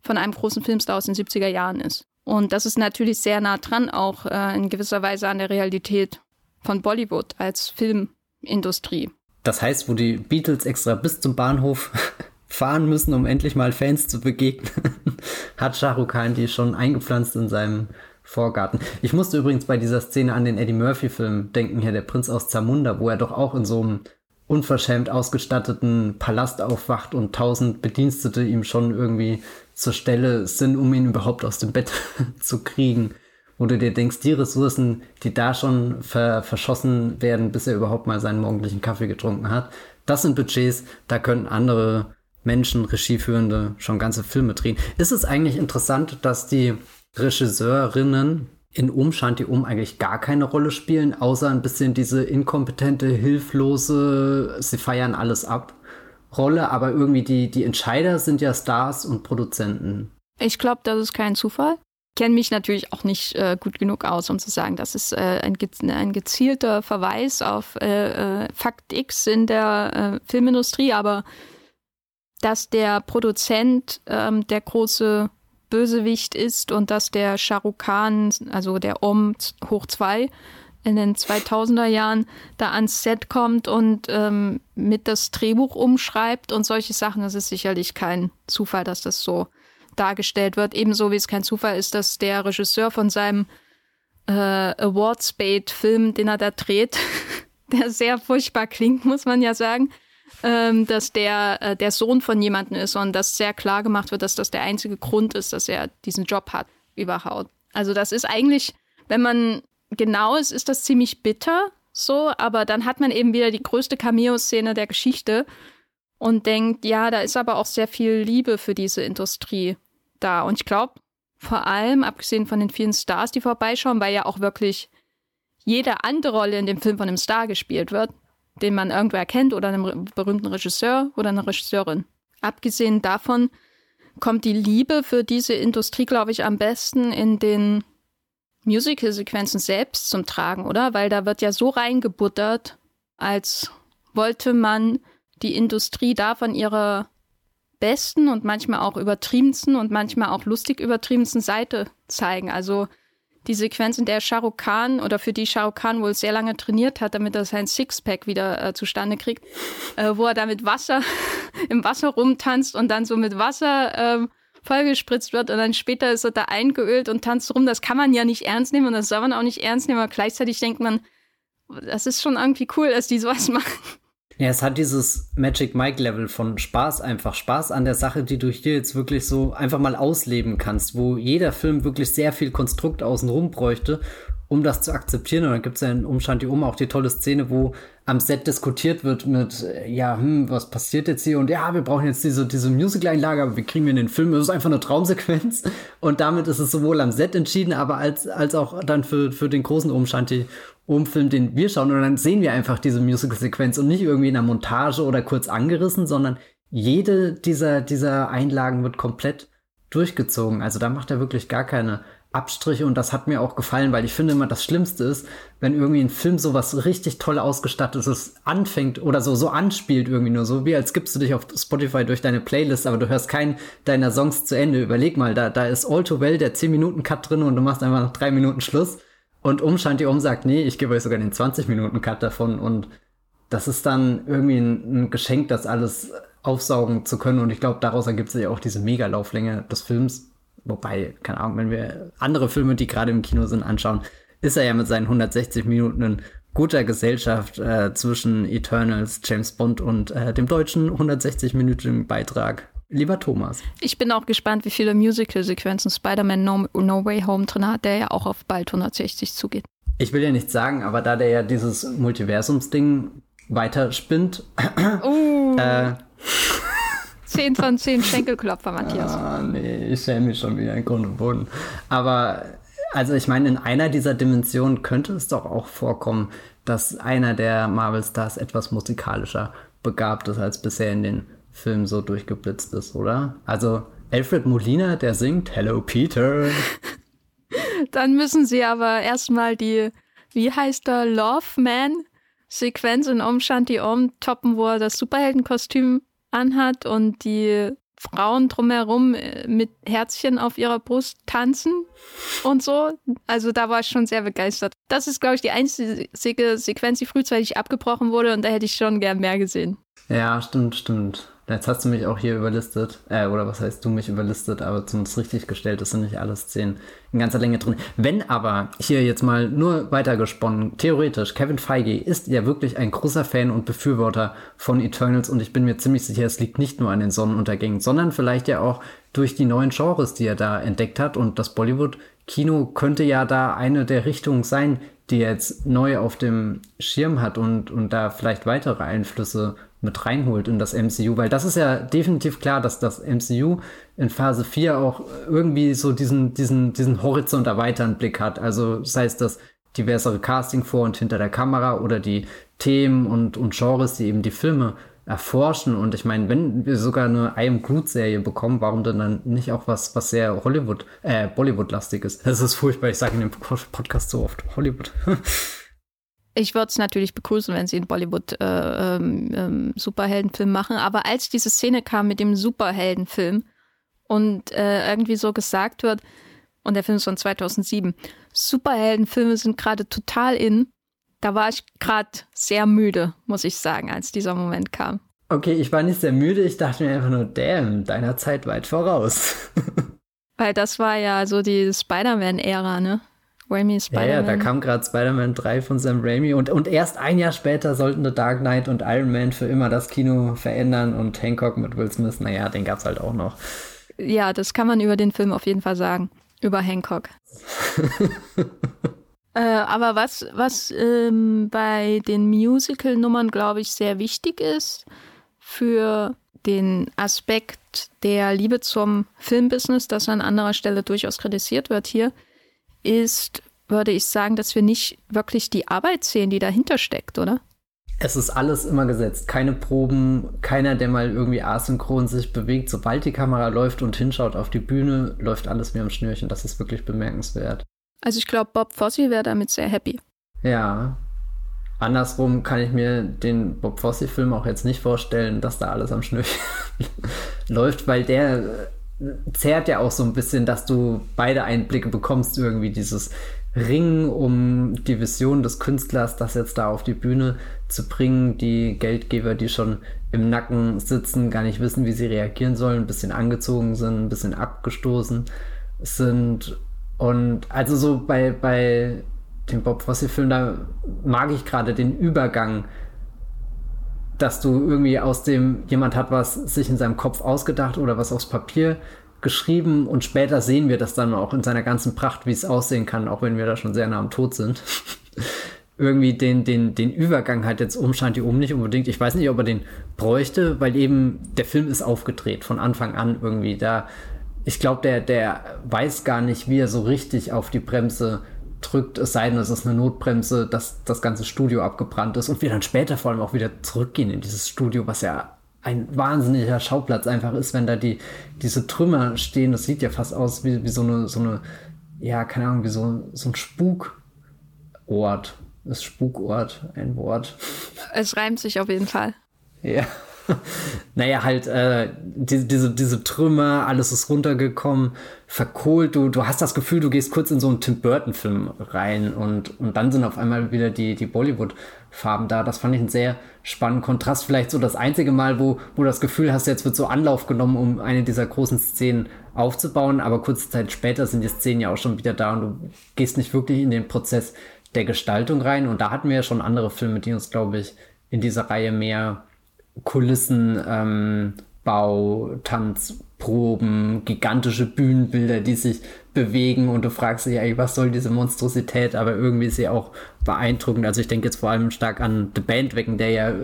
von einem großen Filmstar aus den 70er Jahren ist. Und das ist natürlich sehr nah dran, auch äh, in gewisser Weise an der Realität von Bollywood als Filmindustrie. Das heißt, wo die Beatles extra bis zum Bahnhof fahren müssen, um endlich mal Fans zu begegnen, hat Shah Rukh Khan die schon eingepflanzt in seinem Vorgarten. Ich musste übrigens bei dieser Szene an den Eddie Murphy-Film denken, hier der Prinz aus Zamunda, wo er doch auch in so einem unverschämt ausgestatteten Palast aufwacht und tausend Bedienstete ihm schon irgendwie zur Stelle sind, um ihn überhaupt aus dem Bett zu kriegen. Wo du dir denkst, die Ressourcen, die da schon ver verschossen werden, bis er überhaupt mal seinen morgendlichen Kaffee getrunken hat, das sind Budgets, da können andere Menschen, Regieführende schon ganze Filme drehen. Ist es eigentlich interessant, dass die Regisseurinnen in Um Shanti Um eigentlich gar keine Rolle spielen, außer ein bisschen diese inkompetente, hilflose, sie feiern alles ab Rolle, aber irgendwie die, die Entscheider sind ja Stars und Produzenten. Ich glaube, das ist kein Zufall. Ich kenne mich natürlich auch nicht äh, gut genug aus, um zu sagen, das ist äh, ein, ein, gezielter Verweis auf äh, äh Fakt X in der äh, Filmindustrie, aber dass der Produzent ähm, der große Bösewicht ist und dass der Shahrukh Khan, also der Om hoch 2, in den 2000er Jahren da ans Set kommt und ähm, mit das Drehbuch umschreibt und solche Sachen. Das ist sicherlich kein Zufall, dass das so dargestellt wird. Ebenso wie es kein Zufall ist, dass der Regisseur von seinem äh, Awards-Bait-Film, den er da dreht, der sehr furchtbar klingt, muss man ja sagen, ähm, dass der äh, der Sohn von jemandem ist und dass sehr klar gemacht wird, dass das der einzige Grund ist, dass er diesen Job hat überhaupt. Also das ist eigentlich, wenn man genau ist, ist das ziemlich bitter so, aber dann hat man eben wieder die größte Cameo-Szene der Geschichte und denkt, ja, da ist aber auch sehr viel Liebe für diese Industrie da. Und ich glaube, vor allem, abgesehen von den vielen Stars, die vorbeischauen, weil ja auch wirklich jede andere Rolle in dem Film von einem Star gespielt wird, den man irgendwo erkennt oder einem berühmten Regisseur oder einer Regisseurin. Abgesehen davon kommt die Liebe für diese Industrie, glaube ich, am besten in den Musical-Sequenzen selbst zum Tragen, oder? Weil da wird ja so reingebuttert, als wollte man die Industrie da von ihrer besten und manchmal auch übertriebensten und manchmal auch lustig übertriebensten Seite zeigen. Also die Sequenz, in der Shah Khan oder für die Shah Khan wohl sehr lange trainiert hat, damit er sein Sixpack wieder äh, zustande kriegt, äh, wo er da mit Wasser im Wasser rumtanzt und dann so mit Wasser äh, vollgespritzt wird und dann später ist er da eingeölt und tanzt rum. Das kann man ja nicht ernst nehmen und das soll man auch nicht ernst nehmen, aber gleichzeitig denkt man, das ist schon irgendwie cool, dass die sowas machen. Ja, es hat dieses Magic Mike Level von Spaß einfach, Spaß an der Sache, die du hier jetzt wirklich so einfach mal ausleben kannst, wo jeder Film wirklich sehr viel Konstrukt außenrum bräuchte, um das zu akzeptieren. Und dann gibt es ja in Umstand die Um auch die tolle Szene, wo am Set diskutiert wird mit, ja, hm, was passiert jetzt hier? Und ja, wir brauchen jetzt diese, diese Musical-Einlage, aber wie kriegen wir in den Film? Das ist einfach eine Traumsequenz. Und damit ist es sowohl am Set entschieden, aber als, als auch dann für, für den großen Umshanti Umfilm, den wir schauen. Und dann sehen wir einfach diese Musical-Sequenz und nicht irgendwie in einer Montage oder kurz angerissen, sondern jede dieser, dieser Einlagen wird komplett durchgezogen. Also da macht er wirklich gar keine Abstriche und das hat mir auch gefallen, weil ich finde immer das Schlimmste ist, wenn irgendwie ein Film sowas richtig toll ausgestattetes anfängt oder so, so anspielt irgendwie nur so, wie als gibst du dich auf Spotify durch deine Playlist, aber du hörst keinen deiner Songs zu Ende. Überleg mal, da, da ist All Too Well, der 10 Minuten Cut drin und du machst einfach noch 3 Minuten Schluss. Und um Shanti um sagt, nee, ich gebe euch sogar den 20 Minuten Cut davon. Und das ist dann irgendwie ein, ein Geschenk, das alles aufsaugen zu können. Und ich glaube, daraus ergibt sich auch diese Mega-Lauflänge des Films Wobei, keine Ahnung, wenn wir andere Filme, die gerade im Kino sind, anschauen, ist er ja mit seinen 160 Minuten in guter Gesellschaft äh, zwischen Eternals, James Bond und äh, dem deutschen 160-minütigen Beitrag. Lieber Thomas. Ich bin auch gespannt, wie viele Musical-Sequenzen Spider-Man no, no, Way Home drin hat, der ja auch auf bald 160 zugeht. Ich will ja nichts sagen, aber da der ja dieses Multiversums-Ding weiterspinnt, uh. äh, 10 von 10 Schenkelklopfer, Matthias. Ah, nee, ich schäme mich schon wieder in Grund und Boden. Aber, also ich meine, in einer dieser Dimensionen könnte es doch auch vorkommen, dass einer der Marvel-Stars etwas musikalischer begabt ist, als bisher in den Filmen so durchgeblitzt ist, oder? Also Alfred Molina, der singt Hello Peter. Dann müssen sie aber erstmal die, wie heißt der, Love Man Sequenz in Om Shanti Om toppen, wo er das Superheldenkostüm anhat und die Frauen drumherum äh, mit Herzchen auf ihrer Brust tanzen und so. Also da war ich schon sehr begeistert. Das ist, glaube ich, die einzige Sequenz, die frühzeitig abgebrochen wurde und da hätte ich schon gern mehr gesehen. Ja, stimmt, stimmt. Jetzt hast du mich auch hier überlistet, äh, oder was heißt du mich überlistet, aber zumindest richtig gestellt, das sind nicht alle Szenen in ganzer Länge drin. Wenn aber hier jetzt mal nur weitergesponnen, theoretisch, Kevin Feige ist ja wirklich ein großer Fan und Befürworter von Eternals und ich bin mir ziemlich sicher, es liegt nicht nur an den Sonnenuntergängen, sondern vielleicht ja auch durch die neuen Genres, die er da entdeckt hat und das Bollywood-Kino könnte ja da eine der Richtungen sein, die er jetzt neu auf dem Schirm hat und, und da vielleicht weitere Einflüsse mit reinholt in das MCU, weil das ist ja definitiv klar, dass das MCU in Phase 4 auch irgendwie so diesen, diesen, diesen Horizont erweitern Blick hat. Also das heißt, das diversere Casting vor und hinter der Kamera oder die Themen und, und Genres, die eben die Filme erforschen. Und ich meine, wenn wir sogar eine I Am Groot-Serie bekommen, warum denn dann nicht auch was, was sehr Hollywood, äh, Bollywood-lastig ist? Das ist furchtbar, ich sage in dem Podcast so oft Hollywood. Ich würde es natürlich begrüßen, wenn sie einen Bollywood-Superheldenfilm äh, ähm, machen. Aber als diese Szene kam mit dem Superheldenfilm und äh, irgendwie so gesagt wird, und der Film ist von 2007, Superheldenfilme sind gerade total in, da war ich gerade sehr müde, muss ich sagen, als dieser Moment kam. Okay, ich war nicht sehr müde, ich dachte mir einfach nur, damn, deiner Zeit weit voraus. Weil das war ja so die Spider-Man-Ära, ne? Raimi Spider-Man. Ja, ja, da kam gerade Spider-Man 3 von Sam Raimi und, und erst ein Jahr später sollten The Dark Knight und Iron Man für immer das Kino verändern und Hancock mit Will Smith, naja, den gab's halt auch noch. Ja, das kann man über den Film auf jeden Fall sagen. Über Hancock. äh, aber was, was ähm, bei den Musical-Nummern, glaube ich, sehr wichtig ist für den Aspekt der Liebe zum Filmbusiness, das an anderer Stelle durchaus kritisiert wird hier, ist, würde ich sagen, dass wir nicht wirklich die Arbeit sehen, die dahinter steckt, oder? Es ist alles immer gesetzt. Keine Proben, keiner, der mal irgendwie asynchron sich bewegt. Sobald die Kamera läuft und hinschaut auf die Bühne, läuft alles wie am Schnürchen. Das ist wirklich bemerkenswert. Also ich glaube, Bob Fosse wäre damit sehr happy. Ja. Andersrum kann ich mir den Bob Fosse-Film auch jetzt nicht vorstellen, dass da alles am Schnürchen läuft, weil der zehrt ja auch so ein bisschen, dass du beide Einblicke bekommst, irgendwie dieses Ringen um die Vision des Künstlers, das jetzt da auf die Bühne zu bringen. Die Geldgeber, die schon im Nacken sitzen, gar nicht wissen, wie sie reagieren sollen, ein bisschen angezogen sind, ein bisschen abgestoßen sind. Und also so bei, bei dem Bob Fosse-Film, da mag ich gerade den Übergang dass du irgendwie aus dem, jemand hat was sich in seinem Kopf ausgedacht oder was aufs Papier geschrieben und später sehen wir das dann auch in seiner ganzen Pracht, wie es aussehen kann, auch wenn wir da schon sehr nah am Tod sind. irgendwie den, den, den Übergang halt jetzt um die um nicht unbedingt. Ich weiß nicht, ob er den bräuchte, weil eben der Film ist aufgedreht von Anfang an irgendwie. Da, ich glaube, der, der weiß gar nicht, wie er so richtig auf die Bremse drückt, es sei denn, es ist eine Notbremse, dass das ganze Studio abgebrannt ist und wir dann später vor allem auch wieder zurückgehen in dieses Studio, was ja ein wahnsinniger Schauplatz einfach ist, wenn da die, diese Trümmer stehen. Das sieht ja fast aus wie, wie so eine, so eine, ja, keine Ahnung, wie so, so ein Spukort. Das Spukort, ein Wort. Es reimt sich auf jeden Fall. Ja. naja, halt äh, die, diese, diese Trümmer, alles ist runtergekommen, verkohlt. Du, du hast das Gefühl, du gehst kurz in so einen Tim Burton-Film rein und, und dann sind auf einmal wieder die, die Bollywood-Farben da. Das fand ich einen sehr spannenden Kontrast. Vielleicht so das einzige Mal, wo, wo du das Gefühl hast, jetzt wird so Anlauf genommen, um eine dieser großen Szenen aufzubauen. Aber kurze Zeit später sind die Szenen ja auch schon wieder da und du gehst nicht wirklich in den Prozess der Gestaltung rein. Und da hatten wir ja schon andere Filme, die uns, glaube ich, in dieser Reihe mehr Kulissen, ähm, Bau, Tanzproben, gigantische Bühnenbilder, die sich bewegen und du fragst dich eigentlich, was soll diese Monstrosität, aber irgendwie ist sie auch beeindruckend. Also ich denke jetzt vor allem stark an The Bandwagon, der ja äh,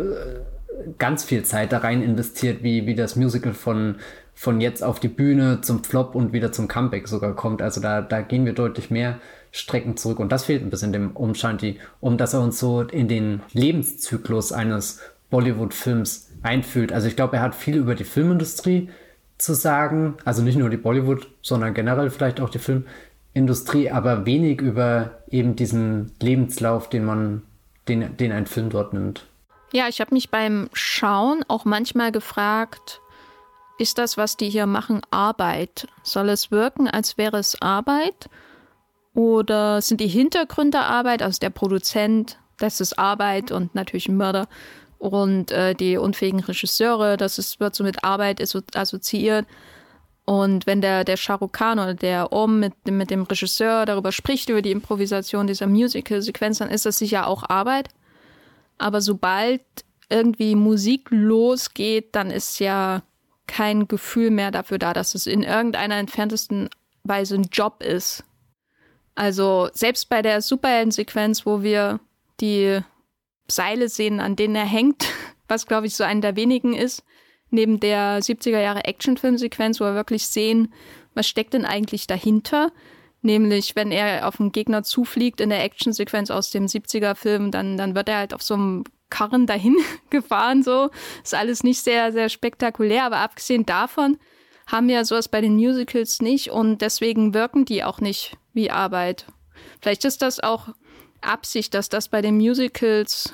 ganz viel Zeit da rein investiert, wie, wie das Musical von, von jetzt auf die Bühne zum Flop und wieder zum Comeback sogar kommt. Also da, da gehen wir deutlich mehr Strecken zurück und das fehlt ein bisschen dem Umshanti, um dass er uns so in den Lebenszyklus eines Bollywood-Films einfühlt. Also ich glaube, er hat viel über die Filmindustrie zu sagen, also nicht nur die Bollywood, sondern generell vielleicht auch die Filmindustrie, aber wenig über eben diesen Lebenslauf, den man, den, den ein Film dort nimmt. Ja, ich habe mich beim Schauen auch manchmal gefragt, ist das, was die hier machen, Arbeit? Soll es wirken, als wäre es Arbeit? Oder sind die Hintergründe Arbeit, also der Produzent, das ist Arbeit und natürlich ein Mörder und äh, die unfähigen Regisseure, das ist, wird so mit Arbeit assoziiert. Und wenn der, der Shah Rukh Khan oder der Om mit, mit dem Regisseur darüber spricht, über die Improvisation dieser Musical-Sequenz, dann ist das sicher auch Arbeit. Aber sobald irgendwie Musik losgeht, dann ist ja kein Gefühl mehr dafür da, dass es in irgendeiner entferntesten Weise ein Job ist. Also selbst bei der Superhelden-Sequenz, wo wir die Seile sehen, an denen er hängt, was glaube ich so einer der wenigen ist, neben der 70er Jahre Actionfilmsequenz, wo wir wirklich sehen, was steckt denn eigentlich dahinter. Nämlich, wenn er auf einen Gegner zufliegt in der Actionsequenz aus dem 70er-Film, dann, dann wird er halt auf so einem Karren dahin gefahren, so. Ist alles nicht sehr, sehr spektakulär, aber abgesehen davon haben wir sowas bei den Musicals nicht und deswegen wirken die auch nicht wie Arbeit. Vielleicht ist das auch Absicht, dass das bei den Musicals,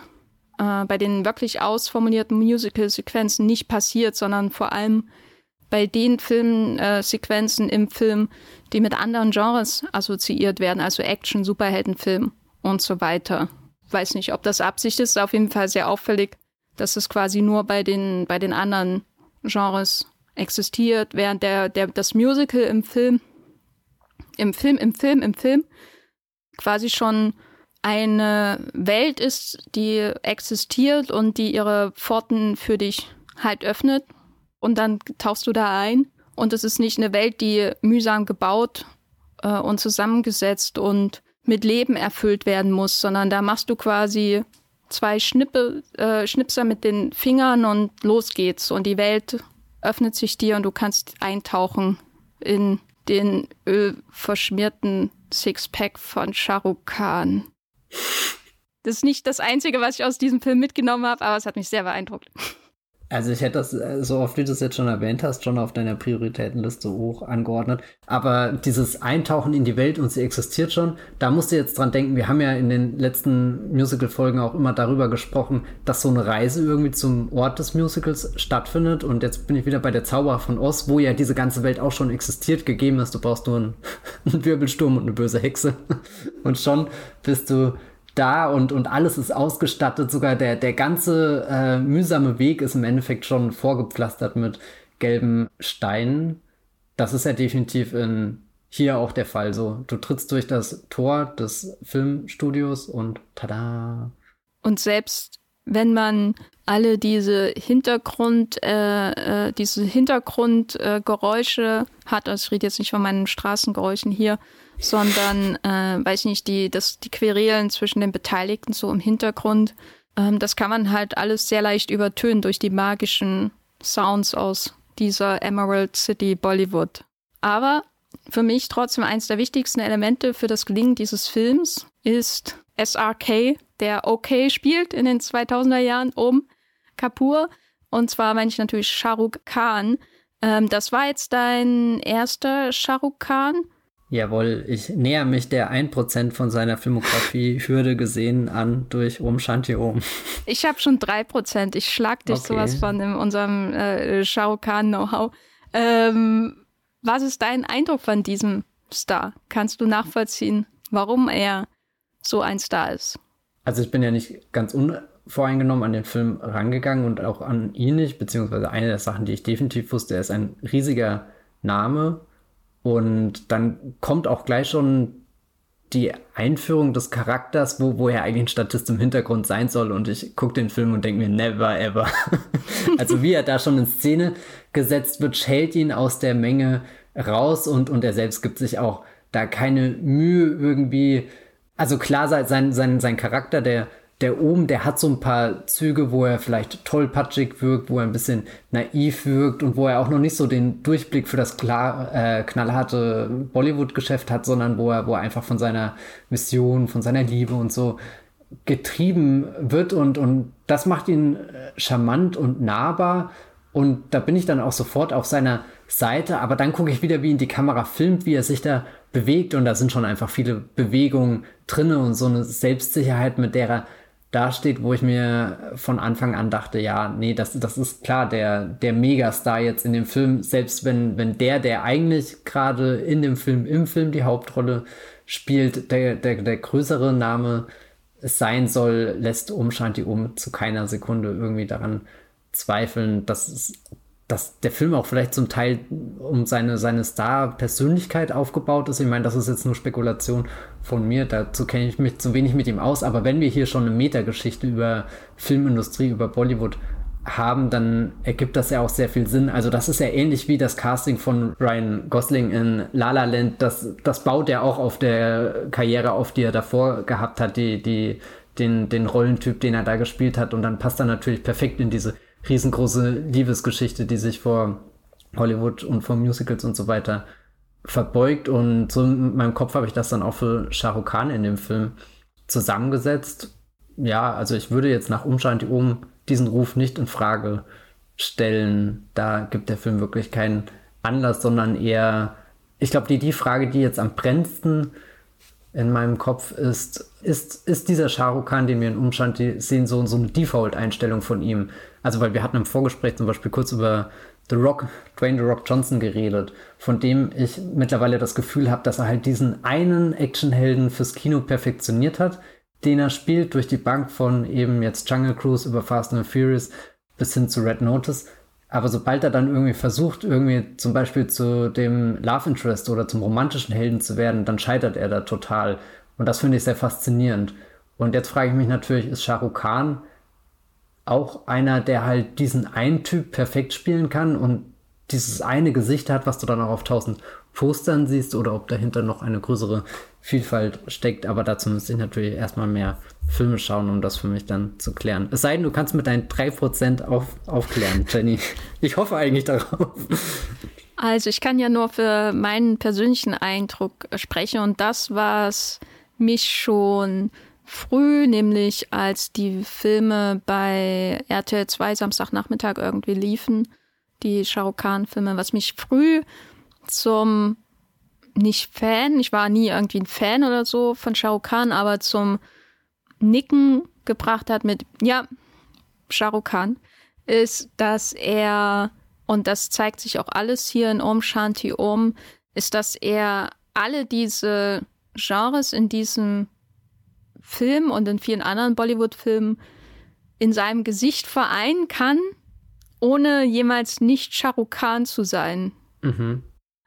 äh, bei den wirklich ausformulierten Musical-Sequenzen nicht passiert, sondern vor allem bei den Filmsequenzen äh, im Film, die mit anderen Genres assoziiert werden, also Action, Superheldenfilm und so weiter. Weiß nicht, ob das Absicht ist, auf jeden Fall sehr auffällig, dass es quasi nur bei den, bei den anderen Genres existiert, während der, der, das Musical im Film, im Film, im Film, im Film quasi schon eine Welt ist, die existiert und die ihre Pforten für dich halt öffnet. Und dann tauchst du da ein. Und es ist nicht eine Welt, die mühsam gebaut äh, und zusammengesetzt und mit Leben erfüllt werden muss, sondern da machst du quasi zwei Schnippe, äh, Schnipser mit den Fingern und los geht's. Und die Welt öffnet sich dir und du kannst eintauchen in den ölverschmierten Sixpack von Shahrukh Khan. Das ist nicht das Einzige, was ich aus diesem Film mitgenommen habe, aber es hat mich sehr beeindruckt. Also ich hätte das, äh, so oft wie du es jetzt schon erwähnt hast, schon auf deiner Prioritätenliste hoch angeordnet. Aber dieses Eintauchen in die Welt und sie existiert schon, da musst du jetzt dran denken, wir haben ja in den letzten Musical-Folgen auch immer darüber gesprochen, dass so eine Reise irgendwie zum Ort des Musicals stattfindet. Und jetzt bin ich wieder bei der Zauberer von Oz, wo ja diese ganze Welt auch schon existiert, gegeben ist. Du brauchst nur einen, einen Wirbelsturm und eine böse Hexe. Und schon bist du da und, und alles ist ausgestattet. Sogar der, der ganze äh, mühsame Weg ist im Endeffekt schon vorgepflastert mit gelben Steinen. Das ist ja definitiv in hier auch der Fall. So, du trittst durch das Tor des Filmstudios und tada. Und selbst wenn man alle diese Hintergrund, äh, äh, diese Hintergrundgeräusche äh, hat, also ich rede jetzt nicht von meinen Straßengeräuschen hier, sondern, äh, weiß nicht, die, das, die Querelen zwischen den Beteiligten so im Hintergrund. Ähm, das kann man halt alles sehr leicht übertönen durch die magischen Sounds aus dieser Emerald City Bollywood. Aber für mich trotzdem eines der wichtigsten Elemente für das Gelingen dieses Films ist SRK, der OK spielt in den 2000er Jahren um Kapoor. Und zwar meine ich natürlich Shahrukh Khan. Ähm, das war jetzt dein erster Shahrukh Khan. Jawohl, ich näher mich der 1% von seiner Filmografie-Hürde gesehen an durch Om Shanti Om. Ich habe schon 3%. Ich schlag dich okay. sowas von in unserem äh, Shao Kahn-Know-how. Ähm, was ist dein Eindruck von diesem Star? Kannst du nachvollziehen, warum er so ein Star ist? Also ich bin ja nicht ganz unvoreingenommen an den Film rangegangen und auch an ihn nicht, beziehungsweise eine der Sachen, die ich definitiv wusste, er ist ein riesiger Name und dann kommt auch gleich schon die Einführung des Charakters, wo, er eigentlich ein Statist im Hintergrund sein soll. Und ich gucke den Film und denke mir, never ever. also wie er da schon in Szene gesetzt wird, schält ihn aus der Menge raus und, und er selbst gibt sich auch da keine Mühe irgendwie. Also klar, sein, sein, sein Charakter, der der oben, der hat so ein paar Züge, wo er vielleicht tollpatschig wirkt, wo er ein bisschen naiv wirkt und wo er auch noch nicht so den Durchblick für das klar, äh, knallharte Bollywood-Geschäft hat, sondern wo er, wo er einfach von seiner Mission, von seiner Liebe und so getrieben wird und, und das macht ihn äh, charmant und nahbar und da bin ich dann auch sofort auf seiner Seite, aber dann gucke ich wieder, wie ihn die Kamera filmt, wie er sich da bewegt und da sind schon einfach viele Bewegungen drinne und so eine Selbstsicherheit, mit der er dasteht, wo ich mir von Anfang an dachte, ja, nee, das, das ist klar, der, der Megastar jetzt in dem Film, selbst wenn, wenn der, der eigentlich gerade in dem Film, im Film die Hauptrolle spielt, der, der, der größere Name sein soll, lässt Umshanti um zu keiner Sekunde irgendwie daran zweifeln, dass es dass der Film auch vielleicht zum Teil um seine, seine Star-Persönlichkeit aufgebaut ist. Ich meine, das ist jetzt nur Spekulation von mir, dazu kenne ich mich zu wenig mit ihm aus, aber wenn wir hier schon eine Metageschichte über Filmindustrie, über Bollywood haben, dann ergibt das ja auch sehr viel Sinn. Also das ist ja ähnlich wie das Casting von Ryan Gosling in La La Land. Das, das baut ja auch auf der Karriere auf, die er davor gehabt hat, die, die den, den Rollentyp, den er da gespielt hat. Und dann passt er natürlich perfekt in diese riesengroße Liebesgeschichte, die sich vor Hollywood und vor Musicals und so weiter verbeugt. Und so in meinem Kopf habe ich das dann auch für Shah Rukh Khan in dem Film zusammengesetzt. Ja, also ich würde jetzt nach Umstand um diesen Ruf nicht in Frage stellen. Da gibt der Film wirklich keinen Anlass, sondern eher, ich glaube, die, die Frage, die jetzt am brennendsten in meinem Kopf ist, ist, ist dieser Shah Rukh Khan, den wir in Umstand sehen, so, so eine Default-Einstellung von ihm. Also, weil wir hatten im Vorgespräch zum Beispiel kurz über The Rock, Dwayne The Rock Johnson geredet, von dem ich mittlerweile das Gefühl habe, dass er halt diesen einen Actionhelden fürs Kino perfektioniert hat, den er spielt durch die Bank von eben jetzt Jungle Cruise über Fast and Furious bis hin zu Red Notice. Aber sobald er dann irgendwie versucht, irgendwie zum Beispiel zu dem Love Interest oder zum romantischen Helden zu werden, dann scheitert er da total. Und das finde ich sehr faszinierend. Und jetzt frage ich mich natürlich, ist Shah Rukh Khan auch einer, der halt diesen einen Typ perfekt spielen kann und dieses eine Gesicht hat, was du dann auch auf tausend Postern siehst, oder ob dahinter noch eine größere Vielfalt steckt. Aber dazu müsste ich natürlich erstmal mehr Filme schauen, um das für mich dann zu klären. Es sei denn, du kannst mit deinen 3% auf, aufklären, Jenny. Ich hoffe eigentlich darauf. Also ich kann ja nur für meinen persönlichen Eindruck sprechen und das, was mich schon früh, nämlich als die Filme bei RTL 2 Samstagnachmittag irgendwie liefen, die Shah Khan-Filme, was mich früh zum nicht Fan, ich war nie irgendwie ein Fan oder so von Shah Khan, aber zum Nicken gebracht hat mit, ja, Shah Khan, ist, dass er, und das zeigt sich auch alles hier in Om Shanti Om, ist, dass er alle diese Genres in diesem Film und in vielen anderen Bollywood-Filmen in seinem Gesicht vereinen kann, ohne jemals nicht Shah Khan zu sein. Mhm.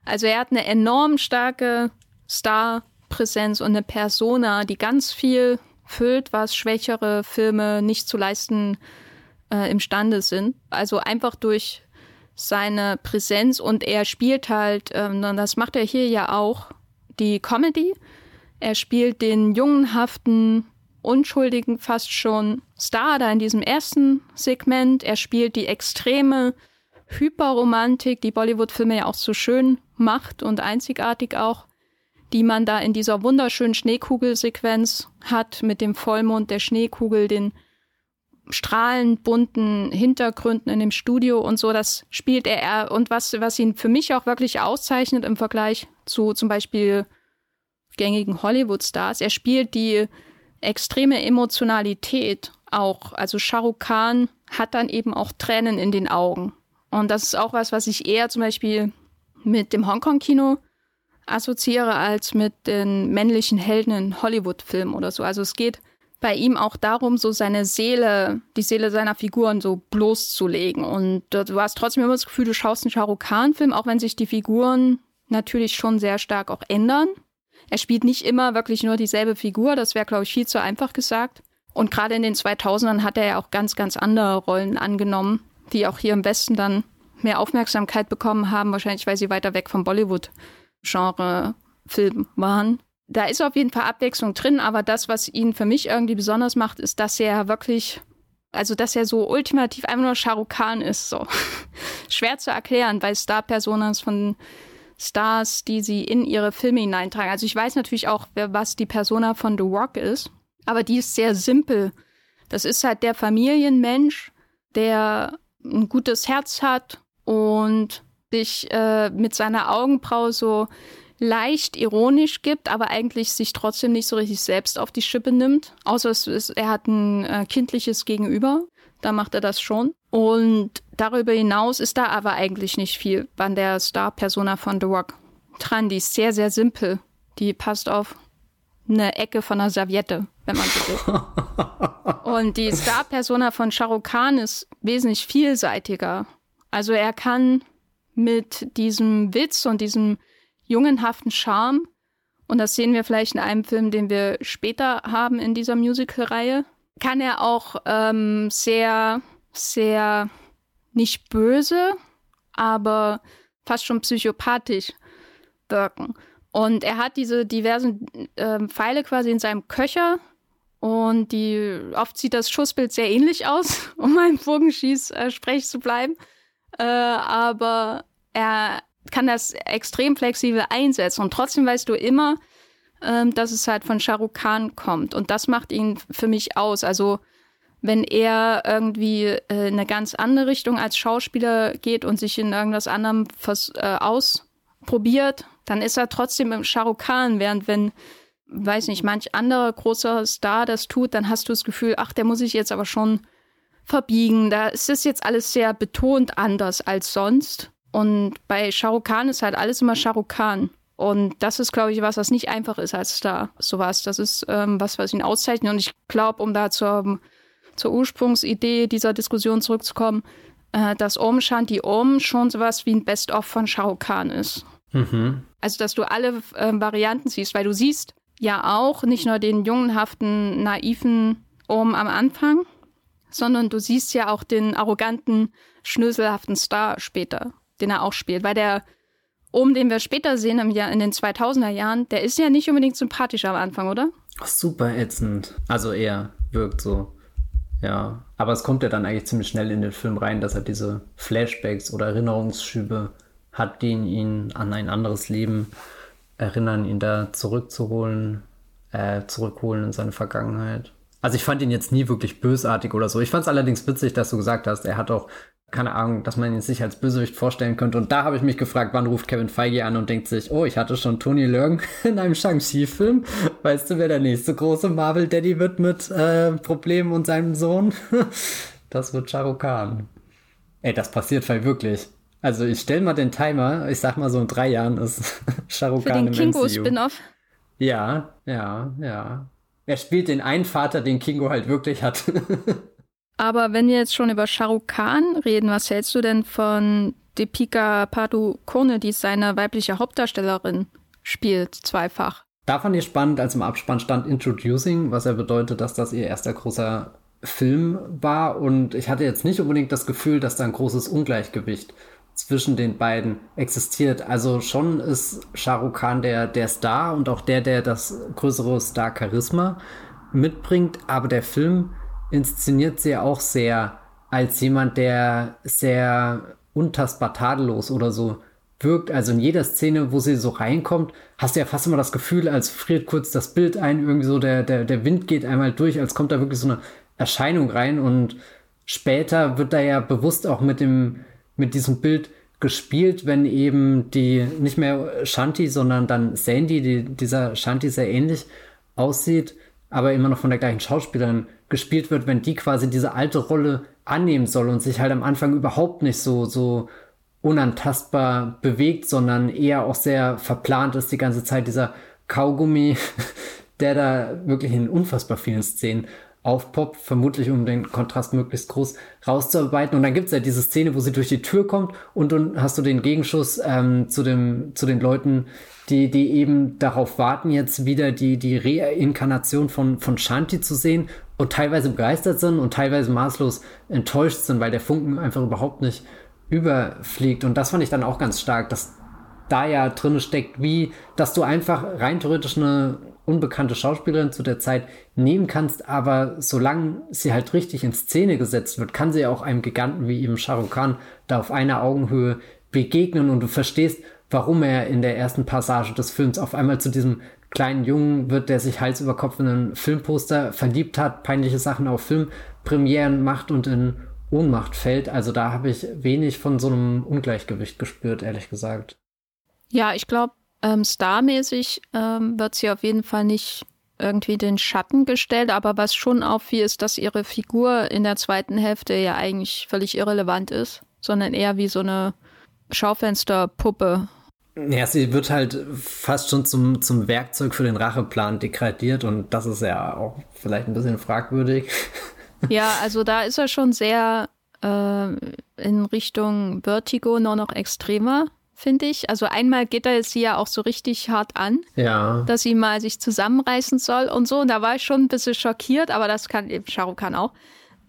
Also er hat eine enorm starke Star-Präsenz und eine Persona, die ganz viel füllt, was schwächere Filme nicht zu leisten äh, imstande sind. Also einfach durch seine Präsenz und er spielt halt, ähm, das macht er hier ja auch, die Comedy. Er spielt den jungenhaften, unschuldigen fast schon Star da in diesem ersten Segment. Er spielt die extreme Hyperromantik, die Bollywood-Filme ja auch so schön macht und einzigartig auch die man da in dieser wunderschönen Schneekugelsequenz hat, mit dem Vollmond der Schneekugel, den strahlend bunten Hintergründen in dem Studio und so, das spielt er. Und was, was ihn für mich auch wirklich auszeichnet im Vergleich zu zum Beispiel gängigen Hollywood-Stars, er spielt die extreme Emotionalität auch. Also Shah Rukh Khan hat dann eben auch Tränen in den Augen. Und das ist auch was, was ich eher zum Beispiel mit dem Hongkong-Kino assoziiere als mit den männlichen Helden in Hollywood-Filmen oder so. Also es geht bei ihm auch darum, so seine Seele, die Seele seiner Figuren so bloßzulegen. Und du hast trotzdem immer das Gefühl, du schaust einen Shah Rukh Khan-Film, auch wenn sich die Figuren natürlich schon sehr stark auch ändern. Er spielt nicht immer wirklich nur dieselbe Figur, das wäre, glaube ich, viel zu einfach gesagt. Und gerade in den 2000ern hat er ja auch ganz, ganz andere Rollen angenommen, die auch hier im Westen dann mehr Aufmerksamkeit bekommen haben, wahrscheinlich weil sie weiter weg vom Bollywood Genre-Film waren. Da ist auf jeden Fall Abwechslung drin, aber das, was ihn für mich irgendwie besonders macht, ist, dass er wirklich, also dass er so ultimativ einfach nur Shah Rukh Khan ist. So. Schwer zu erklären bei Star-Personas von Stars, die sie in ihre Filme hineintragen. Also ich weiß natürlich auch, was die Persona von The Rock ist, aber die ist sehr simpel. Das ist halt der Familienmensch, der ein gutes Herz hat und sich äh, mit seiner Augenbraue so leicht ironisch gibt, aber eigentlich sich trotzdem nicht so richtig selbst auf die Schippe nimmt. Außer es ist, er hat ein äh, kindliches Gegenüber. Da macht er das schon. Und darüber hinaus ist da aber eigentlich nicht viel an der Star-Persona von The Rock dran. Die ist sehr, sehr simpel. Die passt auf eine Ecke von einer Serviette, wenn man so will. Und die Star-Persona von Shah Rukh Khan ist wesentlich vielseitiger. Also er kann mit diesem Witz und diesem jungenhaften Charme. Und das sehen wir vielleicht in einem Film, den wir später haben in dieser Musical-Reihe. Kann er auch ähm, sehr, sehr nicht böse, aber fast schon psychopathisch wirken. Und er hat diese diversen äh, Pfeile quasi in seinem Köcher Und die, oft sieht das Schussbild sehr ähnlich aus, um ein Bogenschieß-Sprech zu bleiben. Äh, aber er kann das extrem flexibel einsetzen. Und trotzdem weißt du immer, ähm, dass es halt von Shahrukh Khan kommt. Und das macht ihn für mich aus. Also wenn er irgendwie äh, in eine ganz andere Richtung als Schauspieler geht und sich in irgendwas anderem äh, ausprobiert, dann ist er trotzdem im Khan, während wenn weiß nicht, manch anderer großer Star das tut, dann hast du das Gefühl, ach, der muss sich jetzt aber schon verbiegen. Da ist es jetzt alles sehr betont anders als sonst. Und bei Khan ist halt alles immer Khan. Und das ist, glaube ich, was, was nicht einfach ist als Star. Sowas. Das ist ähm, was, was ihn auszeichnet. Und ich glaube, um da zur, zur Ursprungsidee dieser Diskussion zurückzukommen, äh, dass Om Shanti Om schon sowas wie ein Best-of von Shahrukh Khan ist. Mhm. Also, dass du alle äh, Varianten siehst, weil du siehst, ja auch nicht nur den jungenhaften, naiven Ohm am Anfang, sondern du siehst ja auch den arroganten, schnöselhaften Star später, den er auch spielt. Weil der Ohm, den wir später sehen im Jahr, in den 2000er Jahren, der ist ja nicht unbedingt sympathisch am Anfang, oder? Super ätzend. Also er wirkt so. Ja, aber es kommt ja dann eigentlich ziemlich schnell in den Film rein, dass er diese Flashbacks oder Erinnerungsschübe hat, die ihn an ein anderes Leben erinnern, ihn da zurückzuholen, äh, zurückholen in seine Vergangenheit. Also ich fand ihn jetzt nie wirklich bösartig oder so. Ich fand es allerdings witzig, dass du gesagt hast, er hat auch keine Ahnung, dass man ihn sich als Bösewicht vorstellen könnte. Und da habe ich mich gefragt, wann ruft Kevin Feige an und denkt sich, oh, ich hatte schon Tony Leung in einem Shang-Chi-Film. Weißt du, wer der nächste große Marvel-Daddy wird mit äh, Problemen und seinem Sohn? das wird Shah Khan. Ey, das passiert voll wirklich. Also ich stelle mal den Timer, ich sag mal so in drei Jahren ist Shahrukh Khan im Kingo Spin-off. Ja, ja, ja. Er spielt den einen Vater, den Kingo halt wirklich hat. Aber wenn wir jetzt schon über Shahrukh Khan reden, was hältst du denn von Deepika Padukone, die seine weibliche Hauptdarstellerin spielt, zweifach? Da fand ich spannend, als im Abspann stand Introducing, was ja bedeutet, dass das ihr erster großer Film war. Und ich hatte jetzt nicht unbedingt das Gefühl, dass da ein großes Ungleichgewicht zwischen den beiden existiert. Also schon ist Shah Rukh Khan der, der Star und auch der, der das größere Star-Charisma mitbringt, aber der Film inszeniert sie auch sehr als jemand, der sehr untastbar tadellos oder so wirkt. Also in jeder Szene, wo sie so reinkommt, hast du ja fast immer das Gefühl, als friert kurz das Bild ein, irgendwie so der, der, der Wind geht einmal durch, als kommt da wirklich so eine Erscheinung rein und später wird da ja bewusst auch mit dem mit diesem Bild gespielt, wenn eben die nicht mehr Shanti, sondern dann Sandy, die dieser Shanti sehr ähnlich aussieht, aber immer noch von der gleichen Schauspielerin gespielt wird, wenn die quasi diese alte Rolle annehmen soll und sich halt am Anfang überhaupt nicht so, so unantastbar bewegt, sondern eher auch sehr verplant ist die ganze Zeit dieser Kaugummi, der da wirklich in unfassbar vielen Szenen aufpoppt, vermutlich um den Kontrast möglichst groß rauszuarbeiten. Und dann gibt es ja diese Szene, wo sie durch die Tür kommt und dann hast du den Gegenschuss ähm, zu, dem, zu den Leuten, die, die eben darauf warten, jetzt wieder die, die Reinkarnation von, von Shanti zu sehen und teilweise begeistert sind und teilweise maßlos enttäuscht sind, weil der Funken einfach überhaupt nicht überfliegt. Und das fand ich dann auch ganz stark, dass da ja drin steckt, wie, dass du einfach rein theoretisch eine unbekannte Schauspielerin zu der Zeit nehmen kannst, aber solange sie halt richtig in Szene gesetzt wird, kann sie auch einem Giganten wie eben Shah Rukh Khan da auf einer Augenhöhe begegnen und du verstehst, warum er in der ersten Passage des Films auf einmal zu diesem kleinen Jungen wird, der sich Hals über Kopf in einen Filmposter verliebt hat, peinliche Sachen auf Filmpremieren macht und in Ohnmacht fällt. Also da habe ich wenig von so einem Ungleichgewicht gespürt, ehrlich gesagt. Ja, ich glaube, ähm, starmäßig ähm, wird sie auf jeden Fall nicht irgendwie den Schatten gestellt, aber was schon auffiel, ist, dass ihre Figur in der zweiten Hälfte ja eigentlich völlig irrelevant ist, sondern eher wie so eine Schaufensterpuppe. Ja, sie wird halt fast schon zum, zum Werkzeug für den Racheplan degradiert und das ist ja auch vielleicht ein bisschen fragwürdig. Ja, also da ist er schon sehr äh, in Richtung Vertigo noch, noch extremer finde ich. Also einmal geht er sie ja auch so richtig hart an, ja. dass sie mal sich zusammenreißen soll und so. Und da war ich schon ein bisschen schockiert, aber das kann eben Shahrukh Khan auch.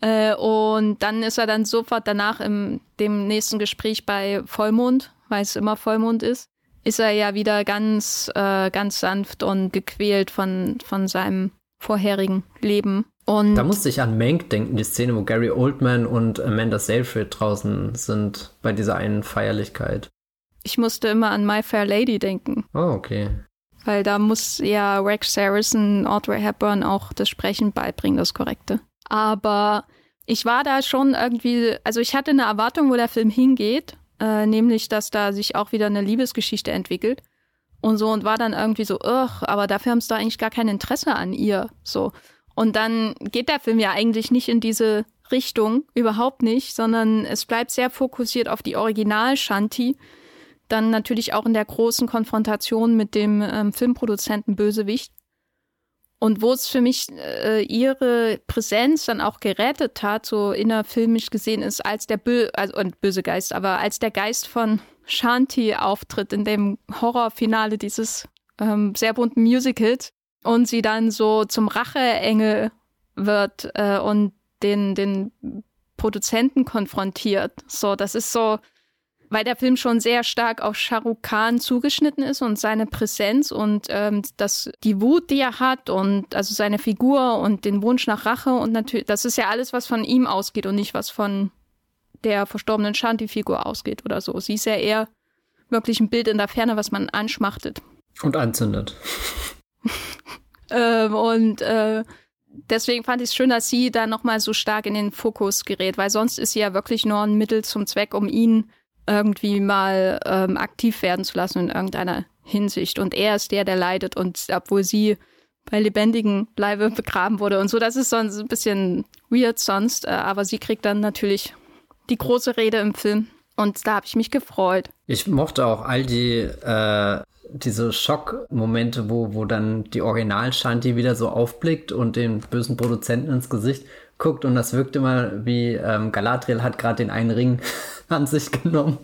Äh, und dann ist er dann sofort danach im dem nächsten Gespräch bei Vollmond, weil es immer Vollmond ist, ist er ja wieder ganz, äh, ganz sanft und gequält von, von seinem vorherigen Leben. Und da musste ich an Mank denken, die Szene, wo Gary Oldman und Amanda Seyfried draußen sind bei dieser einen Feierlichkeit. Ich musste immer an My Fair Lady denken. Oh, okay. Weil da muss ja Rex Harrison, Audrey Hepburn auch das Sprechen beibringen, das Korrekte. Aber ich war da schon irgendwie, also ich hatte eine Erwartung, wo der Film hingeht, äh, nämlich, dass da sich auch wieder eine Liebesgeschichte entwickelt und so und war dann irgendwie so, aber dafür haben sie da eigentlich gar kein Interesse an ihr, so. Und dann geht der Film ja eigentlich nicht in diese Richtung, überhaupt nicht, sondern es bleibt sehr fokussiert auf die Original-Shanti, dann natürlich auch in der großen Konfrontation mit dem ähm, Filmproduzenten Bösewicht. Und wo es für mich äh, ihre Präsenz dann auch gerettet hat, so innerfilmisch gesehen, ist als der Bö also und böse Geist, aber als der Geist von Shanti auftritt in dem Horrorfinale dieses ähm, sehr bunten Musicals und sie dann so zum Racheengel wird äh, und den, den Produzenten konfrontiert. So, das ist so, weil der Film schon sehr stark auf Shahrukh Khan zugeschnitten ist und seine Präsenz und ähm, das, die Wut, die er hat und also seine Figur und den Wunsch nach Rache und natürlich, das ist ja alles, was von ihm ausgeht und nicht was von der verstorbenen Shanti-Figur ausgeht oder so. Sie ist ja eher wirklich ein Bild in der Ferne, was man anschmachtet. Und anzündet. ähm, und äh, deswegen fand ich es schön, dass sie da nochmal so stark in den Fokus gerät, weil sonst ist sie ja wirklich nur ein Mittel zum Zweck, um ihn irgendwie mal ähm, aktiv werden zu lassen in irgendeiner Hinsicht. Und er ist der, der leidet und obwohl sie bei lebendigen Leibe begraben wurde und so, das ist sonst ein bisschen weird sonst, äh, aber sie kriegt dann natürlich die große Rede im Film. Und da habe ich mich gefreut. Ich mochte auch all die äh, diese Schockmomente, wo, wo dann die Original-Shanti wieder so aufblickt und den bösen Produzenten ins Gesicht guckt und das wirkt immer wie ähm, Galadriel hat gerade den einen Ring an sich genommen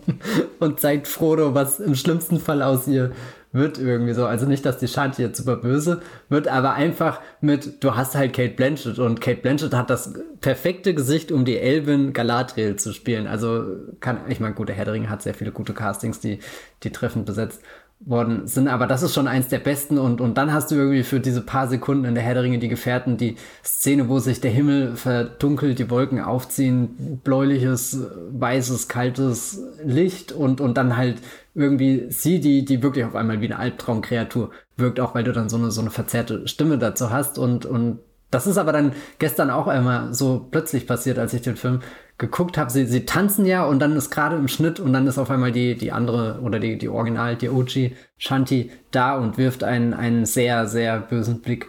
und zeigt Frodo, was im schlimmsten Fall aus ihr wird irgendwie so. Also nicht, dass die Shanti jetzt super böse wird, aber einfach mit, du hast halt Kate Blanchett und Kate Blanchett hat das perfekte Gesicht, um die Elvin Galadriel zu spielen. Also kann, ich meine, gut, der Herr hat sehr viele gute Castings, die, die treffend besetzt worden sind, aber das ist schon eins der besten und, und dann hast du irgendwie für diese paar Sekunden in der Herr der Ringe die Gefährten, die Szene, wo sich der Himmel verdunkelt, die Wolken aufziehen, bläuliches, weißes, kaltes Licht und, und dann halt irgendwie sie, die, die wirklich auf einmal wie eine Albtraumkreatur wirkt, auch weil du dann so eine, so eine verzerrte Stimme dazu hast und, und das ist aber dann gestern auch einmal so plötzlich passiert, als ich den Film geguckt habe, sie, sie tanzen ja und dann ist gerade im Schnitt und dann ist auf einmal die, die andere oder die, die Original, die OG Shanti da und wirft einen, einen sehr, sehr bösen Blick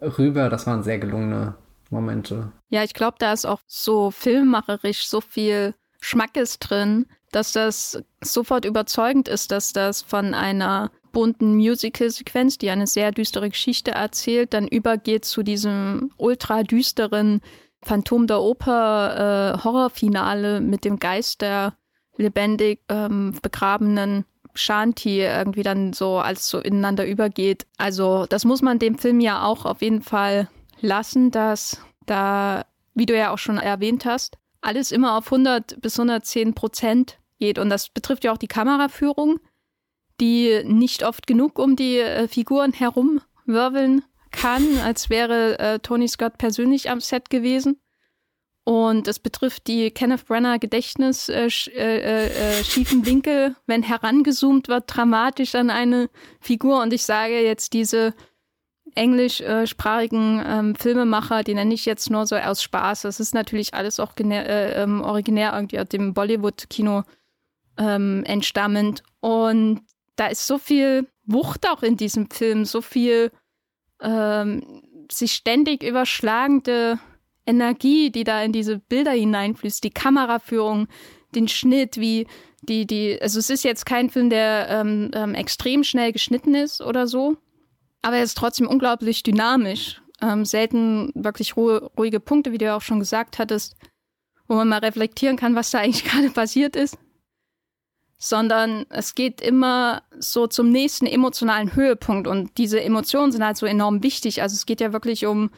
rüber. Das waren sehr gelungene Momente. Ja, ich glaube, da ist auch so filmmacherisch so viel Schmackes drin, dass das sofort überzeugend ist, dass das von einer bunten Musical-Sequenz, die eine sehr düstere Geschichte erzählt, dann übergeht zu diesem ultra düsteren Phantom der Oper äh, Horrorfinale mit dem Geist der lebendig ähm, begrabenen Shanti irgendwie dann so als so ineinander übergeht. Also das muss man dem Film ja auch auf jeden Fall lassen, dass da, wie du ja auch schon erwähnt hast, alles immer auf 100 bis 110 Prozent geht. Und das betrifft ja auch die Kameraführung, die nicht oft genug um die äh, Figuren herumwirbeln kann, als wäre äh, Tony Scott persönlich am Set gewesen. Und es betrifft die Kenneth Brenner Gedächtnis äh, äh, äh, schiefen Winkel, wenn herangezoomt wird, dramatisch an eine Figur. Und ich sage jetzt diese englischsprachigen ähm, Filmemacher, die nenne ich jetzt nur so aus Spaß. Das ist natürlich alles auch äh, ähm, originär irgendwie aus dem Bollywood-Kino ähm, entstammend. Und da ist so viel Wucht auch in diesem Film, so viel ähm, sich ständig überschlagende Energie, die da in diese Bilder hineinfließt, die Kameraführung, den Schnitt, wie die, die, also es ist jetzt kein Film, der ähm, ähm, extrem schnell geschnitten ist oder so, aber er ist trotzdem unglaublich dynamisch. Ähm, selten wirklich ruhe, ruhige Punkte, wie du ja auch schon gesagt hattest, wo man mal reflektieren kann, was da eigentlich gerade passiert ist sondern es geht immer so zum nächsten emotionalen Höhepunkt und diese Emotionen sind halt so enorm wichtig. Also es geht ja wirklich um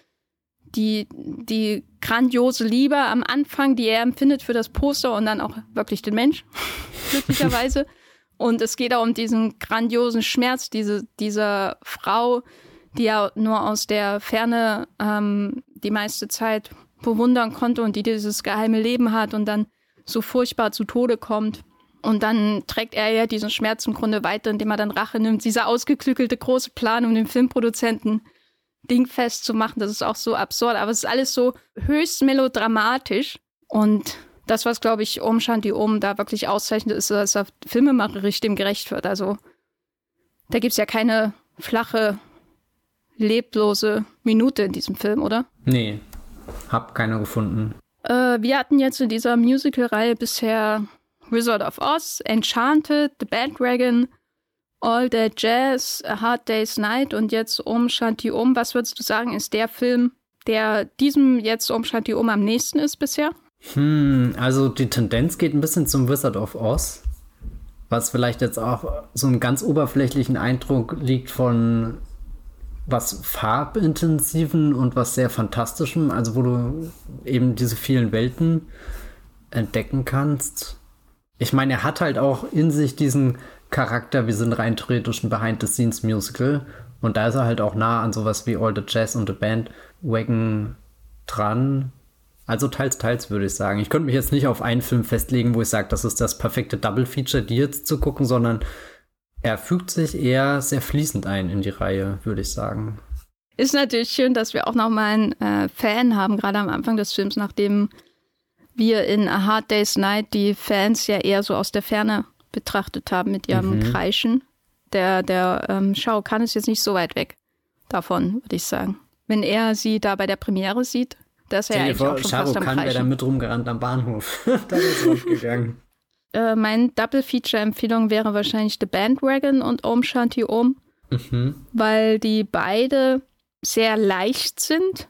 die, die grandiose Liebe am Anfang, die er empfindet für das Poster und dann auch wirklich den Mensch, glücklicherweise. Und es geht auch um diesen grandiosen Schmerz diese, dieser Frau, die er nur aus der Ferne ähm, die meiste Zeit bewundern konnte und die dieses geheime Leben hat und dann so furchtbar zu Tode kommt. Und dann trägt er ja diesen Schmerz im Grunde weiter, indem er dann Rache nimmt. Dieser ausgeklügelte große Plan, um den Filmproduzenten dingfest zu machen, das ist auch so absurd. Aber es ist alles so höchst melodramatisch. Und das, was, glaube ich, Om Shanti Om da wirklich auszeichnet, ist, dass er filmemacherisch dem gerecht wird. Also da gibt es ja keine flache, leblose Minute in diesem Film, oder? Nee, hab keine gefunden. Äh, wir hatten jetzt in dieser Musical-Reihe bisher Wizard of Oz, Enchanted, The Bandwagon, All That Jazz, A Hard Day's Night und jetzt Om Shanti Om. Was würdest du sagen, ist der Film, der diesem jetzt Om Shanti Om am nächsten ist bisher? Hm, also die Tendenz geht ein bisschen zum Wizard of Oz, was vielleicht jetzt auch so einen ganz oberflächlichen Eindruck liegt von was farbintensiven und was sehr fantastischem, also wo du eben diese vielen Welten entdecken kannst. Ich meine, er hat halt auch in sich diesen Charakter, wir sind rein theoretisch ein Behind-the-Scenes-Musical und da ist er halt auch nah an sowas wie All the Jazz und The Band Wagon dran. Also teils, teils würde ich sagen. Ich könnte mich jetzt nicht auf einen Film festlegen, wo ich sage, das ist das perfekte Double-Feature, die jetzt zu gucken, sondern er fügt sich eher sehr fließend ein in die Reihe, würde ich sagen. Ist natürlich schön, dass wir auch nochmal einen äh, Fan haben, gerade am Anfang des Films, nachdem wir in A Hard Day's Night die Fans ja eher so aus der Ferne betrachtet haben mit ihrem mhm. Kreischen. Der, der ähm, Shao Kahn ist jetzt nicht so weit weg davon, würde ich sagen. Wenn er sie da bei der Premiere sieht, dass er ja eigentlich vor, auch schon Shao fast am Kahn wäre da mit rumgerannt am Bahnhof. da ist es gegangen. Äh, mein Double-Feature-Empfehlung wäre wahrscheinlich The Bandwagon und Om Shanti Om, mhm. weil die beide sehr leicht sind.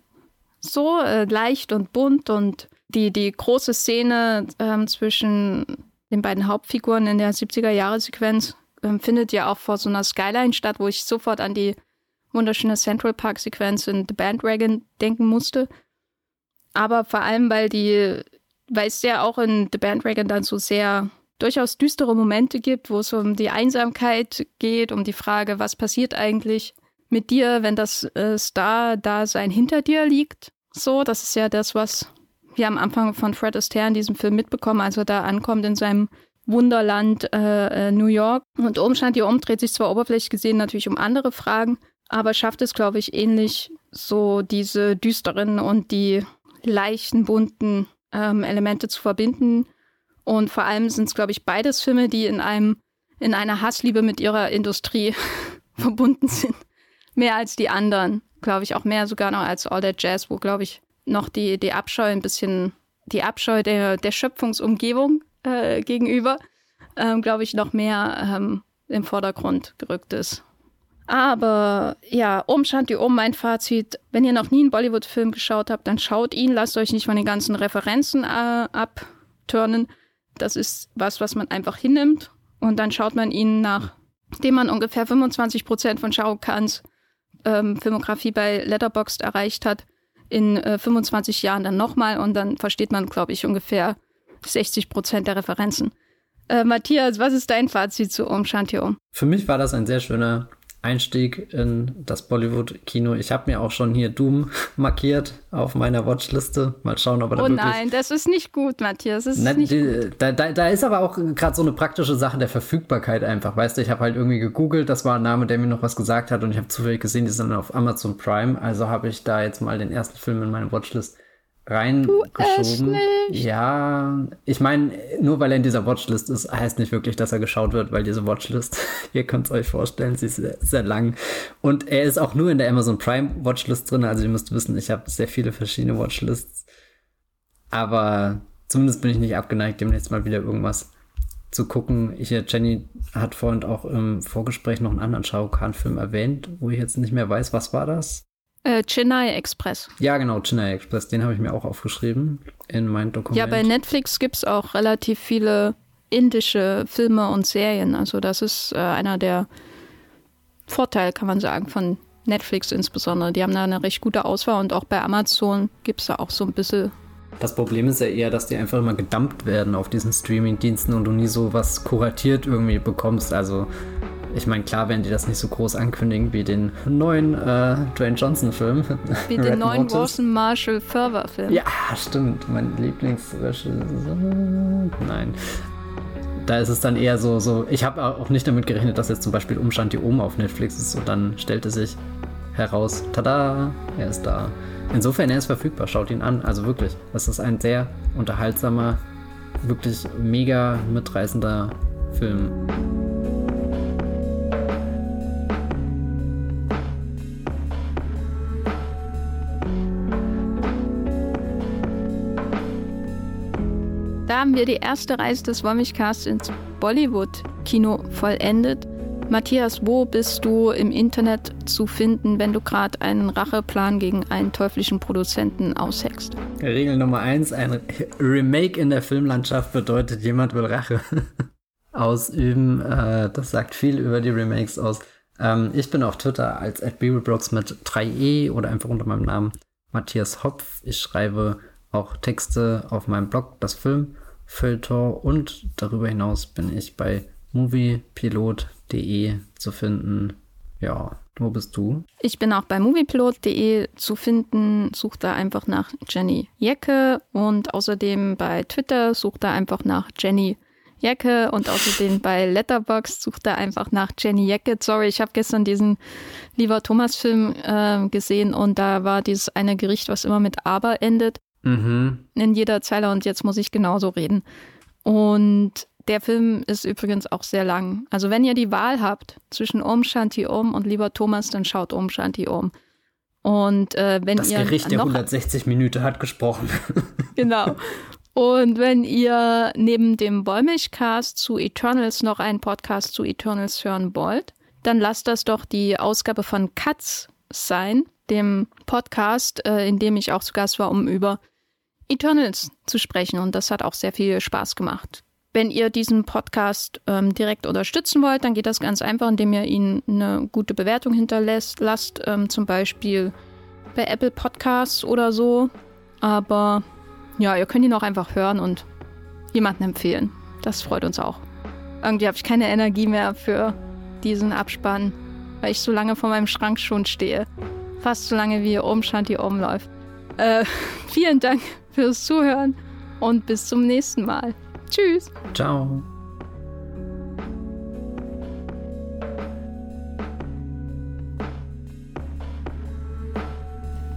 So äh, leicht und bunt und die, die große Szene ähm, zwischen den beiden Hauptfiguren in der 70er-Jahre-Sequenz ähm, findet ja auch vor so einer Skyline statt, wo ich sofort an die wunderschöne Central Park-Sequenz in The Bandwagon denken musste. Aber vor allem, weil die weil es ja auch in The Bandwagon dann so sehr durchaus düstere Momente gibt, wo es um die Einsamkeit geht, um die Frage, was passiert eigentlich mit dir, wenn das äh, Star-Dasein hinter dir liegt. So, das ist ja das, was wir am Anfang von Fred Astaire in diesem Film mitbekommen, als er da ankommt in seinem Wunderland äh, äh New York. Und Umstand hier um dreht sich zwar oberflächlich gesehen natürlich um andere Fragen, aber schafft es, glaube ich, ähnlich so diese düsteren und die leichten, bunten ähm, Elemente zu verbinden. Und vor allem sind es, glaube ich, beides Filme, die in einem, in einer Hassliebe mit ihrer Industrie verbunden sind. Mehr als die anderen, glaube ich, auch mehr sogar noch als All That Jazz, wo, glaube ich, noch die, die Abscheu ein bisschen, die Abscheu der, der Schöpfungsumgebung äh, gegenüber, ähm, glaube ich, noch mehr ähm, im Vordergrund gerückt ist. Aber ja, um Shanti um mein Fazit. Wenn ihr noch nie einen Bollywood-Film geschaut habt, dann schaut ihn, lasst euch nicht von den ganzen Referenzen äh, abturnen. Das ist was, was man einfach hinnimmt. Und dann schaut man ihn, nachdem man ungefähr 25 Prozent von Shah Rukh Khans ähm, Filmografie bei Letterboxd erreicht hat, in äh, 25 Jahren dann nochmal und dann versteht man, glaube ich, ungefähr 60 Prozent der Referenzen. Äh, Matthias, was ist dein Fazit zu Om Shanti Om? Für mich war das ein sehr schöner Einstieg in das Bollywood-Kino. Ich habe mir auch schon hier Doom markiert auf meiner Watchliste. Mal schauen, ob er da oh wirklich... Oh nein, das ist nicht gut, Matthias. Das ist Na, nicht die. Da, da, da, ist aber auch gerade so eine praktische Sache der Verfügbarkeit einfach. Weißt du, ich habe halt irgendwie gegoogelt, das war ein Name, der mir noch was gesagt hat und ich habe zufällig gesehen, die sind auf Amazon Prime. Also habe ich da jetzt mal den ersten Film in meine Watchlist reingeschoben. Ja, ich meine, nur weil er in dieser Watchlist ist, heißt nicht wirklich, dass er geschaut wird, weil diese Watchlist, ihr könnt es euch vorstellen, sie ist sehr, sehr, lang. Und er ist auch nur in der Amazon Prime Watchlist drin, also ihr müsst wissen, ich habe sehr viele verschiedene Watchlists. Aber zumindest bin ich nicht abgeneigt, demnächst mal wieder irgendwas zu gucken. Ich, Jenny hat vorhin auch im Vorgespräch noch einen anderen Shao Kahn-Film erwähnt, wo ich jetzt nicht mehr weiß, was war das? Äh, Chennai Express. Ja, genau, Chennai Express. Den habe ich mir auch aufgeschrieben in mein Dokument. Ja, bei Netflix gibt es auch relativ viele indische Filme und Serien. Also das ist äh, einer der Vorteile, kann man sagen, von Netflix insbesondere. Die haben da eine recht gute Auswahl und auch bei Amazon gibt es da auch so ein bisschen. Das Problem ist ja eher, dass die einfach immer gedumpt werden auf diesen Streaming-Diensten und du nie so was kuratiert irgendwie bekommst. Also Ich meine, klar werden die das nicht so groß ankündigen wie den neuen äh, Dwayne Johnson-Film. Wie den neuen Rawson Marshall Ferber-Film. Ja, stimmt. Mein Lieblingsregisseur. Nein. Da ist es dann eher so, so ich habe auch nicht damit gerechnet, dass jetzt zum Beispiel Umstand die Oma auf Netflix ist und dann stellte sich heraus, tada, er ist da. Insofern, er ist verfügbar, schaut ihn an. Also wirklich, das ist ein sehr unterhaltsamer, wirklich mega mitreißender Film. Da haben wir die erste Reise des Wollmilchcasts ins Bollywood-Kino vollendet. Matthias, wo bist du im Internet zu finden, wenn du gerade einen Racheplan gegen einen teuflischen Produzenten ausheckst? Regel Nummer eins: Ein Remake in der Filmlandschaft bedeutet, jemand will Rache ausüben. Äh, das sagt viel über die Remakes aus. Ähm, ich bin auf Twitter als @beaverbrooks mit 3e oder einfach unter meinem Namen Matthias Hopf. Ich schreibe auch Texte auf meinem Blog, das Film, Feuilleton und darüber hinaus bin ich bei moviepilot.de zu finden. Ja, wo bist du? Ich bin auch bei moviepilot.de zu finden. Such da einfach nach Jenny Jecke und außerdem bei Twitter such da einfach nach Jenny Jecke und außerdem bei Letterboxd sucht da einfach nach Jenny Jecke. Sorry, ich habe gestern diesen Lieber Thomas Film äh, gesehen und da war dieses eine Gericht, was immer mit Aber endet. Mhm. In jeder Zeile und jetzt muss ich genauso reden. Und der Film ist übrigens auch sehr lang. Also wenn ihr die Wahl habt zwischen Om Shanti Om und Lieber Thomas, dann schaut Om Shanti Om. Und äh, wenn das ihr Gericht der 160 Minuten hat gesprochen. genau. Und wenn ihr neben dem Wollmilchcast zu Eternals noch einen Podcast zu Eternals hören wollt, dann lasst das doch die Ausgabe von Katz sein, dem Podcast, äh, in dem ich auch zu Gast war, um über Eternals zu sprechen. Und das hat auch sehr viel Spaß gemacht. Wenn ihr diesen Podcast ähm, direkt unterstützen wollt, dann geht das ganz einfach, indem ihr ihn eine gute Bewertung hinterlässt. Lasst ähm, zum Beispiel bei Apple Podcasts oder so. Aber ja, ihr könnt ihn auch einfach hören und jemanden empfehlen. Das freut uns auch. Irgendwie habe ich keine Energie mehr für diesen Abspann, weil ich so lange vor meinem Schrank schon stehe. Fast so lange wie Om Shanti Om läuft. Äh, vielen Dank fürs Zuhören und bis zum nächsten Mal. Tschüss. Ciao.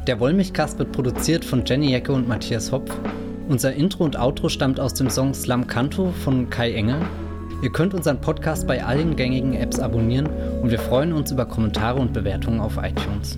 Der Wollmilchcast wird produziert von Jenny Jecke und Matthias Hopf. Unser Intro und Outro stammt aus dem Song Slam Canto von Kai Engel. Ihr könnt unseren Podcast bei allen gängigen Apps abonnieren und wir freuen uns über Kommentare und Bewertungen auf iTunes.